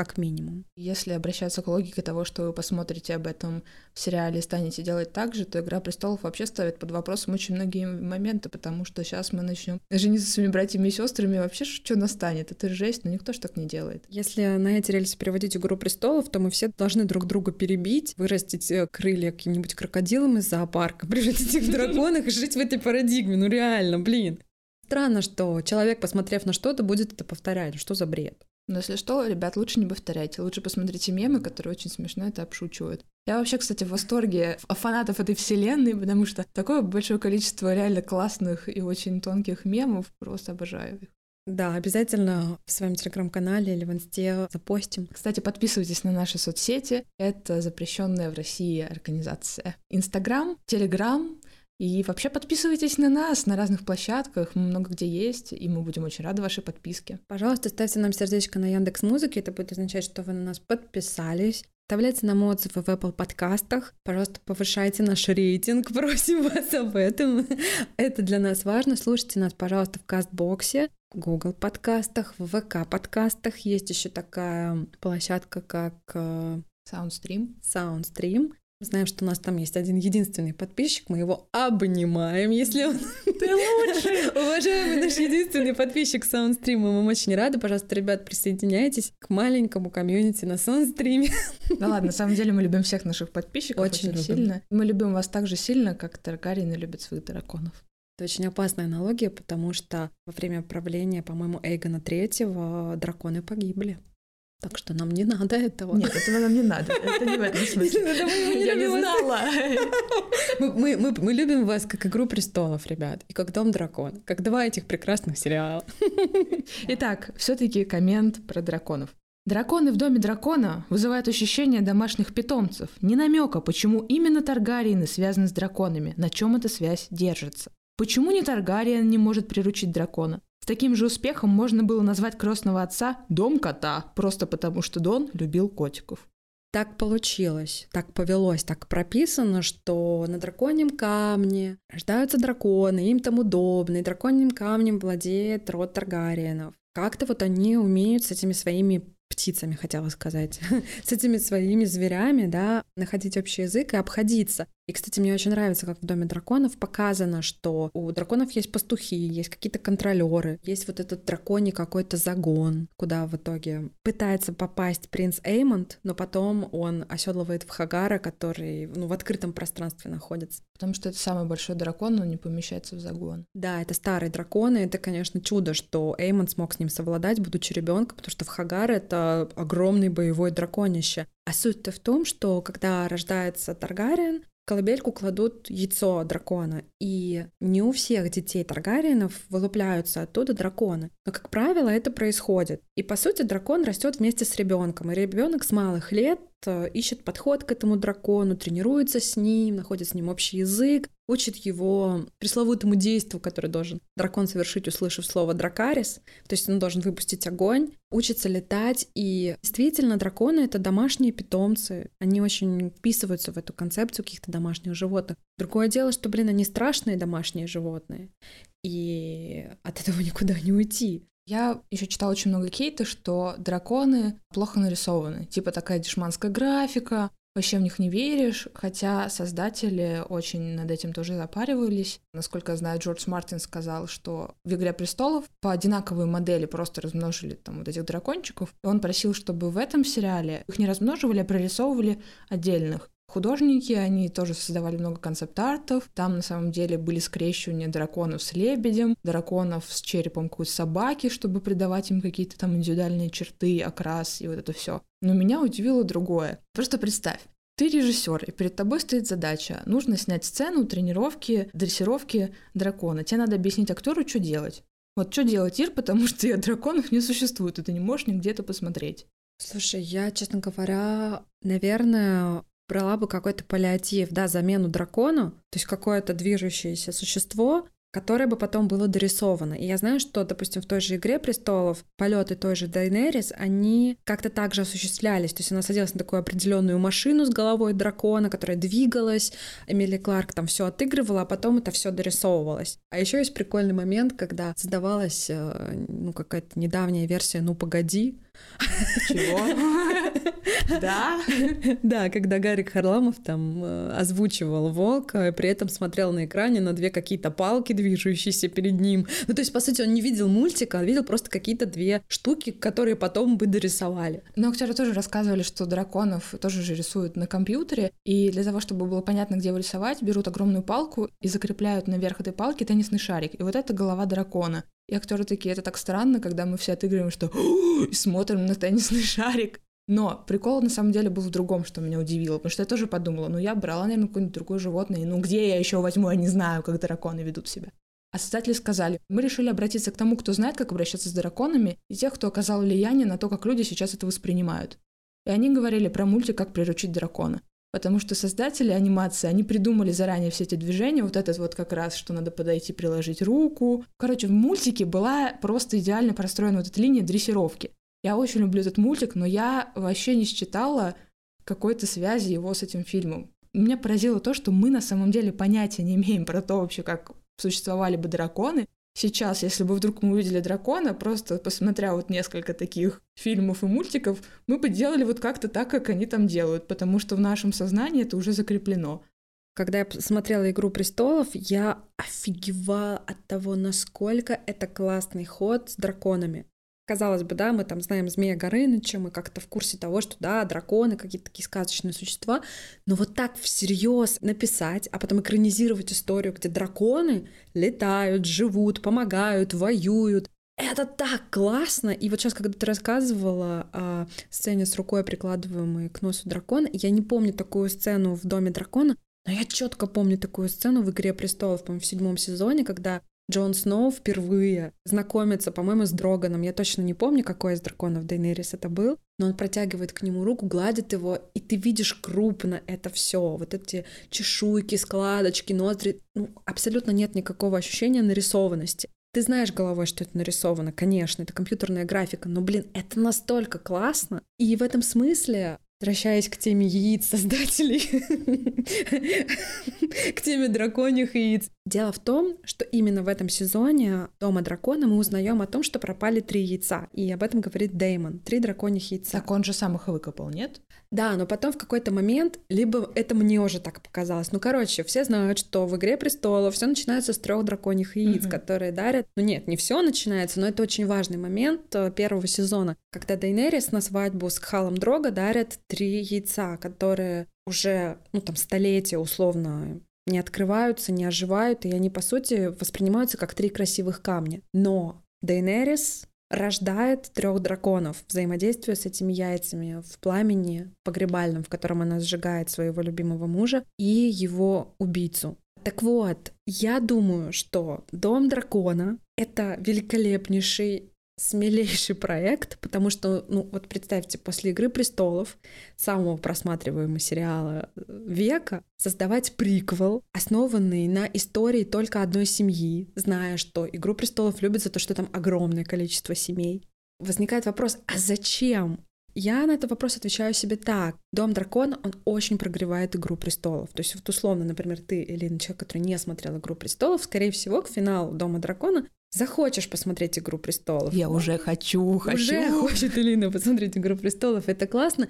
как минимум. Если обращаться к логике того, что вы посмотрите об этом в сериале и станете делать так же, то «Игра престолов» вообще ставит под вопросом очень многие моменты, потому что сейчас мы начнем жениться с своими братьями и сестрами, вообще что настанет? Это жесть, но никто ж так не делает. Если на эти рельсы переводить «Игру престолов», то мы все должны друг друга перебить, вырастить э, крылья каким-нибудь крокодилом из зоопарка, превратить их в драконах и жить в этой парадигме. Ну реально, блин. Странно, что человек, посмотрев на что-то, будет это повторять. Что за бред? Но если что, ребят, лучше не повторяйте. Лучше посмотрите мемы, которые очень смешно это обшучивают. Я вообще, кстати, в восторге фанатов этой вселенной, потому что такое большое количество реально классных и очень тонких мемов. Просто обожаю их. Да, обязательно в своем телеграм-канале или в инсте запостим. Кстати, подписывайтесь на наши соцсети. Это запрещенная в России организация. Инстаграм, Телеграм, и вообще подписывайтесь на нас на разных площадках, мы много где есть, и мы будем очень рады вашей подписке. Пожалуйста, ставьте нам сердечко на Яндекс Музыке, это будет означать, что вы на нас подписались. Оставляйте нам отзывы в Apple подкастах. Пожалуйста, повышайте наш рейтинг. Просим вас об этом. Это для нас важно. Слушайте нас, пожалуйста, в Кастбоксе, в Google подкастах, в ВК подкастах. Есть еще такая площадка, как э, Soundstream. Soundstream. Мы знаем, что у нас там есть один единственный подписчик, мы его обнимаем, если он... Ты лучший! Уважаемый наш единственный подписчик Саундстрима, мы очень рады. Пожалуйста, ребят, присоединяйтесь к маленькому комьюнити на Саундстриме. Да ладно, на самом деле мы любим всех наших подписчиков очень, очень сильно. Мы любим вас так же сильно, как Таргарины любят своих драконов. Это очень опасная аналогия, потому что во время правления, по-моему, Эйгона Третьего драконы погибли. Так что нам не надо этого. Нет, этого нам не надо. Это не в этом смысле. Я не знала. Мы, мы, мы любим вас как «Игру престолов», ребят, и как «Дом дракона», как два этих прекрасных сериала. Итак, все таки коммент про драконов. Драконы в доме дракона вызывают ощущение домашних питомцев. Не намека, почему именно Таргариены связаны с драконами, на чем эта связь держится. Почему не Таргариен не может приручить дракона? С таким же успехом можно было назвать крестного отца «дом кота», просто потому что Дон любил котиков. Так получилось, так повелось, так прописано, что на драконьем камне рождаются драконы, им там удобно, и драконьим камнем владеет род Таргариенов. Как-то вот они умеют с этими своими птицами, хотела сказать, с этими своими зверями, да, находить общий язык и обходиться. И, кстати, мне очень нравится, как в Доме драконов показано, что у драконов есть пастухи, есть какие-то контролеры, есть вот этот драконий какой-то загон, куда в итоге пытается попасть принц Эймонд, но потом он оседлывает в Хагара, который ну, в открытом пространстве находится. Потому что это самый большой дракон, но не помещается в загон. Да, это старый дракон, и это, конечно, чудо, что Эймонд смог с ним совладать, будучи ребенком, потому что в Хагар это огромный боевой драконище. А суть-то в том, что когда рождается Таргариен, колыбельку кладут яйцо дракона, и не у всех детей Таргариенов вылупляются оттуда драконы. Но, как правило, это происходит. И, по сути, дракон растет вместе с ребенком, и ребенок с малых лет ищет подход к этому дракону, тренируется с ним, находит с ним общий язык, учит его пресловутому действию, которое должен дракон совершить, услышав слово «дракарис», то есть он должен выпустить огонь, учится летать, и действительно драконы — это домашние питомцы, они очень вписываются в эту концепцию каких-то домашних животных. Другое дело, что, блин, они страшные домашние животные, и от этого никуда не уйти. Я еще читала очень много кейта, что драконы плохо нарисованы. Типа такая дешманская графика, вообще в них не веришь, хотя создатели очень над этим тоже запаривались. Насколько я знаю, Джордж Мартин сказал, что в «Игре престолов» по одинаковой модели просто размножили там вот этих дракончиков. И он просил, чтобы в этом сериале их не размноживали, а прорисовывали отдельных. Художники, они тоже создавали много концепт-артов. Там на самом деле были скрещивания драконов с лебедем, драконов с черепом какой-то собаки, чтобы придавать им какие-то там индивидуальные черты, окрас и вот это все. Но меня удивило другое. Просто представь, ты режиссер, и перед тобой стоит задача. Нужно снять сцену тренировки, дрессировки дракона. Тебе надо объяснить актеру, что делать. Вот что делать, Ир, потому что драконов не существует, и ты не можешь нигде это посмотреть. Слушай, я, честно говоря, наверное, брала бы какой-то паллиатив, да, замену дракону, то есть какое-то движущееся существо, которое бы потом было дорисовано. И я знаю, что, допустим, в той же «Игре престолов» полеты той же Дайнерис, они как-то так же осуществлялись. То есть она садилась на такую определенную машину с головой дракона, которая двигалась. Эмили Кларк там все отыгрывала, а потом это все дорисовывалось. А еще есть прикольный момент, когда создавалась э, ну, какая-то недавняя версия «Ну, погоди», чего? Да? Да, когда Гарик Харламов там э, озвучивал волка, и при этом смотрел на экране на две какие-то палки, движущиеся перед ним. Ну, то есть, по сути, он не видел мультика, а видел просто какие-то две штуки, которые потом бы дорисовали. Но актеры тоже рассказывали, что драконов тоже же рисуют на компьютере, и для того, чтобы было понятно, где его рисовать, берут огромную палку и закрепляют наверх этой палки теннисный шарик. И вот это голова дракона. И актеры такие, это так странно, когда мы все отыгрываем, что и смотрим на теннисный шарик. Но прикол на самом деле был в другом, что меня удивило, потому что я тоже подумала, ну я брала, наверное, какое-нибудь другое животное, ну где я еще возьму, я не знаю, как драконы ведут себя. А создатели сказали, мы решили обратиться к тому, кто знает, как обращаться с драконами, и тех, кто оказал влияние на то, как люди сейчас это воспринимают. И они говорили про мультик «Как приручить дракона». Потому что создатели анимации, они придумали заранее все эти движения, вот этот вот как раз, что надо подойти, приложить руку. Короче, в мультике была просто идеально простроена вот эта линия дрессировки. Я очень люблю этот мультик, но я вообще не считала какой-то связи его с этим фильмом. Меня поразило то, что мы на самом деле понятия не имеем про то вообще, как существовали бы драконы, сейчас, если бы вдруг мы увидели дракона, просто посмотря вот несколько таких фильмов и мультиков, мы бы делали вот как-то так, как они там делают, потому что в нашем сознании это уже закреплено. Когда я смотрела «Игру престолов», я офигевала от того, насколько это классный ход с драконами. Казалось бы, да, мы там знаем Змея Горыныча, мы как-то в курсе того, что да, драконы, какие-то такие сказочные существа, но вот так всерьез написать, а потом экранизировать историю, где драконы летают, живут, помогают, воюют, это так классно! И вот сейчас, когда ты рассказывала о сцене с рукой, прикладываемой к носу дракона, я не помню такую сцену в Доме дракона, но я четко помню такую сцену в «Игре престолов», по-моему, в седьмом сезоне, когда Джон Сноу впервые знакомится, по-моему, с Дроганом. Я точно не помню, какой из драконов Дейнерис это был, но он протягивает к нему руку, гладит его, и ты видишь крупно это все, вот эти чешуйки, складочки, ноздри. Ну, абсолютно нет никакого ощущения нарисованности. Ты знаешь головой, что это нарисовано, конечно, это компьютерная графика, но, блин, это настолько классно. И в этом смысле Возвращаясь к теме яиц создателей, к теме драконьих яиц. Дело в том, что именно в этом сезоне Дома дракона мы узнаем о том, что пропали три яйца. И об этом говорит Деймон. Три драконьих яйца. Так он же сам их выкопал, нет? Да, но потом в какой-то момент, либо это мне уже так показалось. Ну, короче, все знают, что в Игре престолов все начинается с трех драконьих яиц, mm-hmm. которые дарят. Ну нет, не все начинается, но это очень важный момент э, первого сезона, когда Дейнерис на свадьбу с Халом Дрога дарят три яйца, которые уже, ну там, столетия условно не открываются, не оживают, и они, по сути, воспринимаются как три красивых камня. Но Дейнерис рождает трех драконов, взаимодействуя с этими яйцами в пламени погребальном, в котором она сжигает своего любимого мужа и его убийцу. Так вот, я думаю, что Дом дракона — это великолепнейший смелейший проект, потому что, ну, вот представьте, после «Игры престолов», самого просматриваемого сериала э, века, создавать приквел, основанный на истории только одной семьи, зная, что «Игру престолов» любят за то, что там огромное количество семей. Возникает вопрос, а зачем я на этот вопрос отвечаю себе так. Дом дракона, он очень прогревает «Игру престолов». То есть вот условно, например, ты, Элина, человек, который не смотрел «Игру престолов», скорее всего, к финалу Дома дракона захочешь посмотреть «Игру престолов». Я уже хочу, хочу. Уже хочет Элина посмотреть «Игру престолов». Это классно.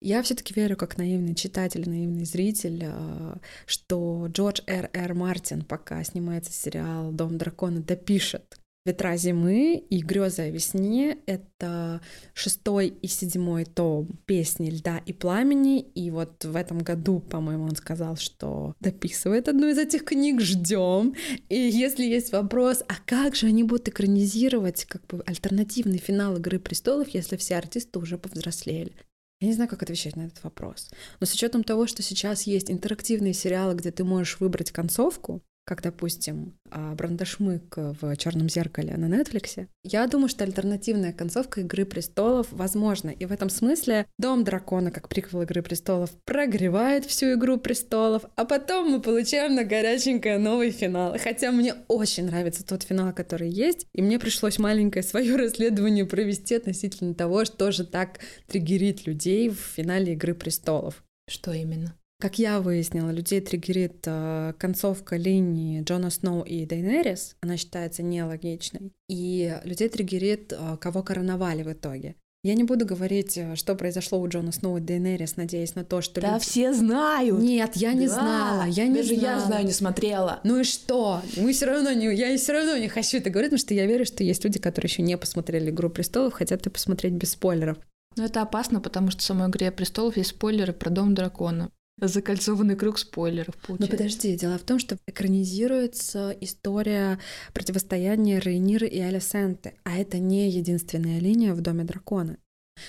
Я все-таки верю, как наивный читатель, наивный зритель, а, что Джордж Р. Р. Мартин, пока снимается сериал «Дом дракона», допишет «Ветра зимы» и «Грезы о весне» — это шестой и седьмой том песни «Льда и пламени». И вот в этом году, по-моему, он сказал, что дописывает одну из этих книг, ждем. И если есть вопрос, а как же они будут экранизировать как бы альтернативный финал «Игры престолов», если все артисты уже повзрослели? Я не знаю, как отвечать на этот вопрос. Но с учетом того, что сейчас есть интерактивные сериалы, где ты можешь выбрать концовку, как, допустим, а, Брандашмык в Черном зеркале на Нетфликсе. Я думаю, что альтернативная концовка Игры престолов возможна. И в этом смысле Дом дракона, как приквел Игры престолов, прогревает всю Игру престолов, а потом мы получаем на горяченькое новый финал. Хотя мне очень нравится тот финал, который есть, и мне пришлось маленькое свое расследование провести относительно того, что же так триггерит людей в финале Игры престолов. Что именно? Как я выяснила, людей триггерит э, концовка линии Джона Сноу и Дейнерис, она считается нелогичной, и людей триггерит, э, кого короновали в итоге. Я не буду говорить, э, что произошло у Джона Сноу и Дейнерис, надеясь на то, что... Да люди... все знают! Нет, я не да, знала, я не даже знала. я знаю, не смотрела. Ну и что? Мы все равно не... Я все равно не хочу это говорить, потому что я верю, что есть люди, которые еще не посмотрели «Игру престолов», хотят это посмотреть без спойлеров. Но это опасно, потому что в самой «Игре престолов» есть спойлеры про Дом дракона. Закольцованный круг спойлеров, получается. Но подожди, дело в том, что экранизируется история противостояния Рейниры и Алисенты, а это не единственная линия в Доме дракона.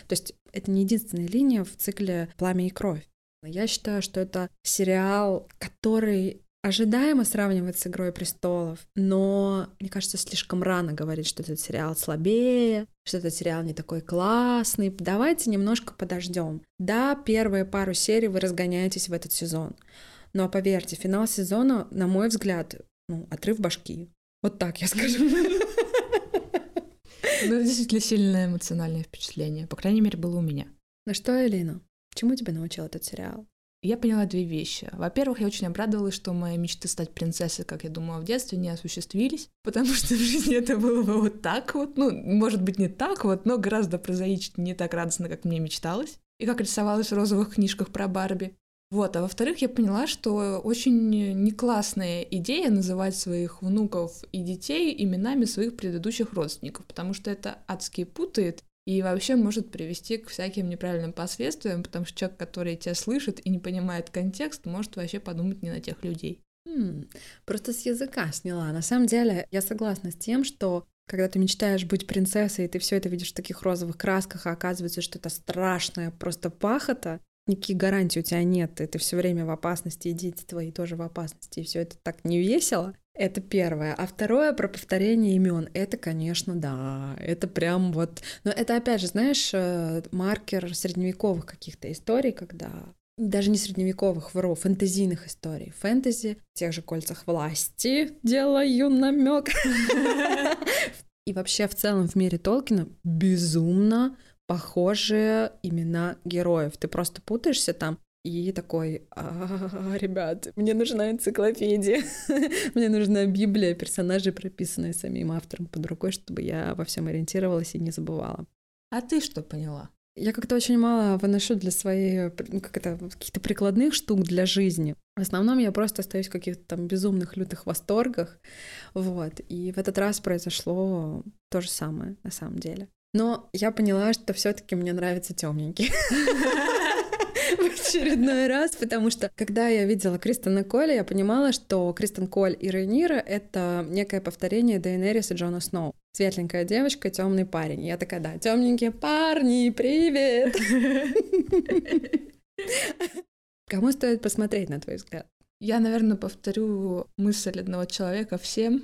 То есть это не единственная линия в цикле «Пламя и кровь». Я считаю, что это сериал, который ожидаемо сравнивать с «Игрой престолов», но, мне кажется, слишком рано говорить, что этот сериал слабее, что этот сериал не такой классный. Давайте немножко подождем. Да, первые пару серий вы разгоняетесь в этот сезон, но поверьте, финал сезона, на мой взгляд, ну, отрыв башки. Вот так я скажу. Ну, это действительно сильное эмоциональное впечатление. По крайней мере, было у меня. Ну что, Элина, чему тебя научил этот сериал? Я поняла две вещи. Во-первых, я очень обрадовалась, что мои мечты стать принцессой, как я думала в детстве, не осуществились, потому что в жизни это было бы вот так вот. Ну, может быть, не так вот, но гораздо прозаичнее, не так радостно, как мне мечталось. И как рисовалось в розовых книжках про Барби. Вот, а во-вторых, я поняла, что очень не классная идея называть своих внуков и детей именами своих предыдущих родственников, потому что это адски путает и вообще может привести к всяким неправильным последствиям, потому что человек, который тебя слышит и не понимает контекст, может вообще подумать не на тех людей. Хм, просто с языка сняла. На самом деле, я согласна с тем, что когда ты мечтаешь быть принцессой, и ты все это видишь в таких розовых красках, а оказывается, что это страшная просто пахота, никаких гарантий у тебя нет, и ты все время в опасности, и дети твои тоже в опасности, и все это так не весело. Это первое. А второе про повторение имен. Это, конечно, да. Это прям вот. Но это опять же, знаешь, э, маркер средневековых каких-то историй, когда даже не средневековых, вру, фэнтезийных историй. Фэнтези, в тех же кольцах власти делаю намек. И вообще в целом в мире Толкина безумно похожие имена героев. Ты просто путаешься там, и такой, а, ребят, мне нужна энциклопедия, мне нужна Библия, персонажи, прописанные самим автором под рукой, чтобы я во всем ориентировалась и не забывала. А ты что поняла? Я как-то очень мало выношу для своей, как это, каких-то прикладных штук для жизни. В основном я просто остаюсь в каких-то там безумных, лютых восторгах, вот. И в этот раз произошло то же самое, на самом деле. Но я поняла, что все-таки мне нравится темненький. в очередной раз, потому что когда я видела Кристена Коля, я понимала, что Кристен Коль и Рейнира — это некое повторение Дейнерис и Джона Сноу. Светленькая девочка, темный парень. Я такая, да, темненькие парни, привет! Кому стоит посмотреть, на твой взгляд? Я, наверное, повторю мысль одного человека всем.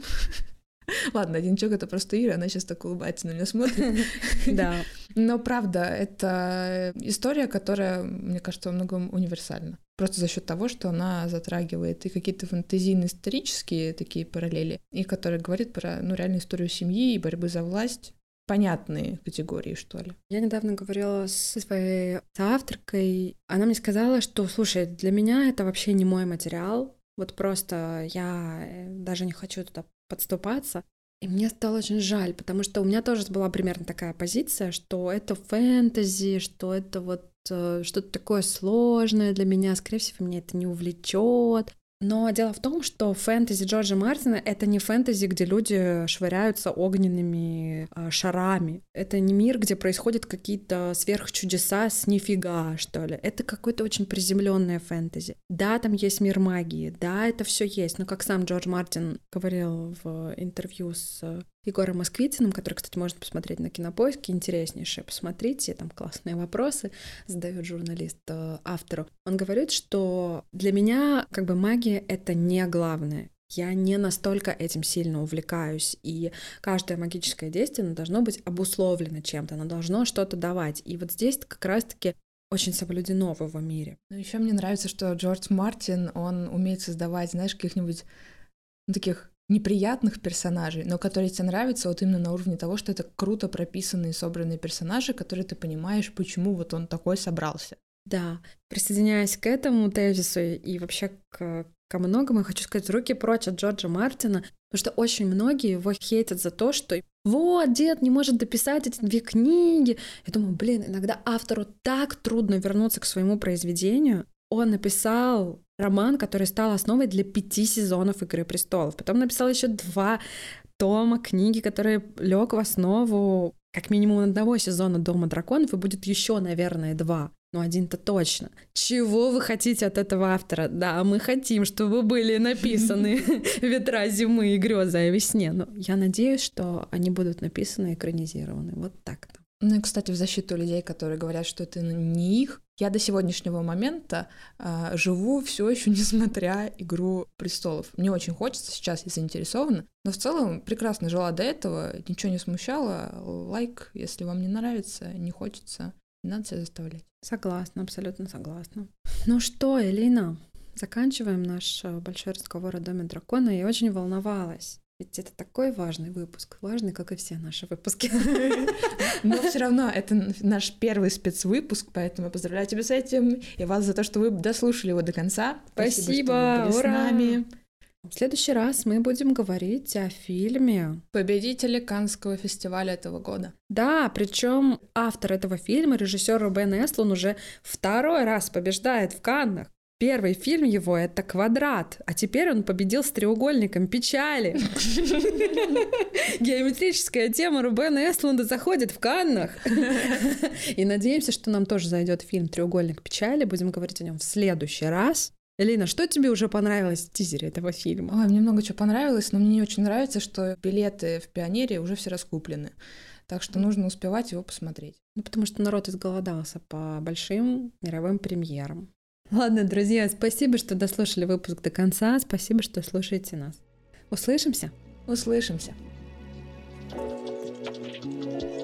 Ладно, один человек — это просто Ира, она сейчас так улыбается на меня смотрит. Да. Но правда, это история, которая, мне кажется, во многом универсальна. Просто за счет того, что она затрагивает и какие-то фантазийные исторические такие параллели, и которая говорит про ну, реальную историю семьи и борьбы за власть, понятные категории, что ли. Я недавно говорила со своей авторкой. Она мне сказала, что, слушай, для меня это вообще не мой материал. Вот просто я э, даже не хочу туда подступаться. И мне стало очень жаль, потому что у меня тоже была примерно такая позиция, что это фэнтези, что это вот э, что-то такое сложное для меня, скорее всего, меня это не увлечет. Но дело в том, что фэнтези Джорджа Мартина — это не фэнтези, где люди швыряются огненными э, шарами. Это не мир, где происходят какие-то сверхчудеса с нифига, что ли. Это какое-то очень приземленное фэнтези. Да, там есть мир магии, да, это все есть, но как сам Джордж Мартин говорил в интервью с Егором Москвитиным, который, кстати, можно посмотреть на Кинопоиске, интереснейшее, посмотрите, там классные вопросы задает журналист э, автору. Он говорит, что для меня как бы магия — это не главное. Я не настолько этим сильно увлекаюсь, и каждое магическое действие оно должно быть обусловлено чем-то, оно должно что-то давать. И вот здесь как раз-таки очень соблюдено в его мире. Ну, еще мне нравится, что Джордж Мартин, он умеет создавать, знаешь, каких-нибудь ну, таких неприятных персонажей, но которые тебе нравятся вот именно на уровне того, что это круто прописанные, собранные персонажи, которые ты понимаешь, почему вот он такой собрался. Да, присоединяясь к этому тезису и вообще к, ко многому, я хочу сказать, руки прочь от Джорджа Мартина, потому что очень многие его хейтят за то, что вот, дед не может дописать эти две книги. Я думаю, блин, иногда автору так трудно вернуться к своему произведению. Он написал роман, который стал основой для пяти сезонов «Игры престолов». Потом написал еще два тома книги, которые лег в основу как минимум одного сезона «Дома драконов», и будет еще, наверное, два. Ну, один-то точно. Чего вы хотите от этого автора? Да, мы хотим, чтобы были написаны «Ветра зимы» и «Грезы о весне». Но я надеюсь, что они будут написаны и экранизированы. Вот так-то. Ну и, кстати, в защиту людей, которые говорят, что это не их, я до сегодняшнего момента э, живу все еще несмотря «Игру престолов». Мне очень хочется, сейчас я заинтересована, но в целом прекрасно жила до этого, ничего не смущало. Лайк, если вам не нравится, не хочется, не надо себя заставлять. Согласна, абсолютно согласна. Ну что, Элина, заканчиваем наш э, большой разговор о Доме дракона. Я очень волновалась. Ведь это такой важный выпуск, важный, как и все наши выпуски. Но все равно это наш первый спецвыпуск, поэтому я поздравляю тебя с этим и вас за то, что вы дослушали его до конца. Спасибо, Спасибо что вы были ура! с нами. В следующий раз мы будем говорить о фильме победителе Канского фестиваля этого года. Да, причем автор этого фильма, режиссер Рубен Эслун, уже второй раз побеждает в Каннах. Первый фильм его — это «Квадрат», а теперь он победил с треугольником печали. Геометрическая тема Рубена Эстлунда заходит в Каннах. И надеемся, что нам тоже зайдет фильм «Треугольник печали». Будем говорить о нем в следующий раз. Элина, что тебе уже понравилось в тизере этого фильма? Ой, мне много чего понравилось, но мне не очень нравится, что билеты в «Пионере» уже все раскуплены. Так что нужно успевать его посмотреть. Ну, потому что народ изголодался по большим мировым премьерам. Ладно, друзья, спасибо, что дослушали выпуск до конца. Спасибо, что слушаете нас. Услышимся? Услышимся. thank you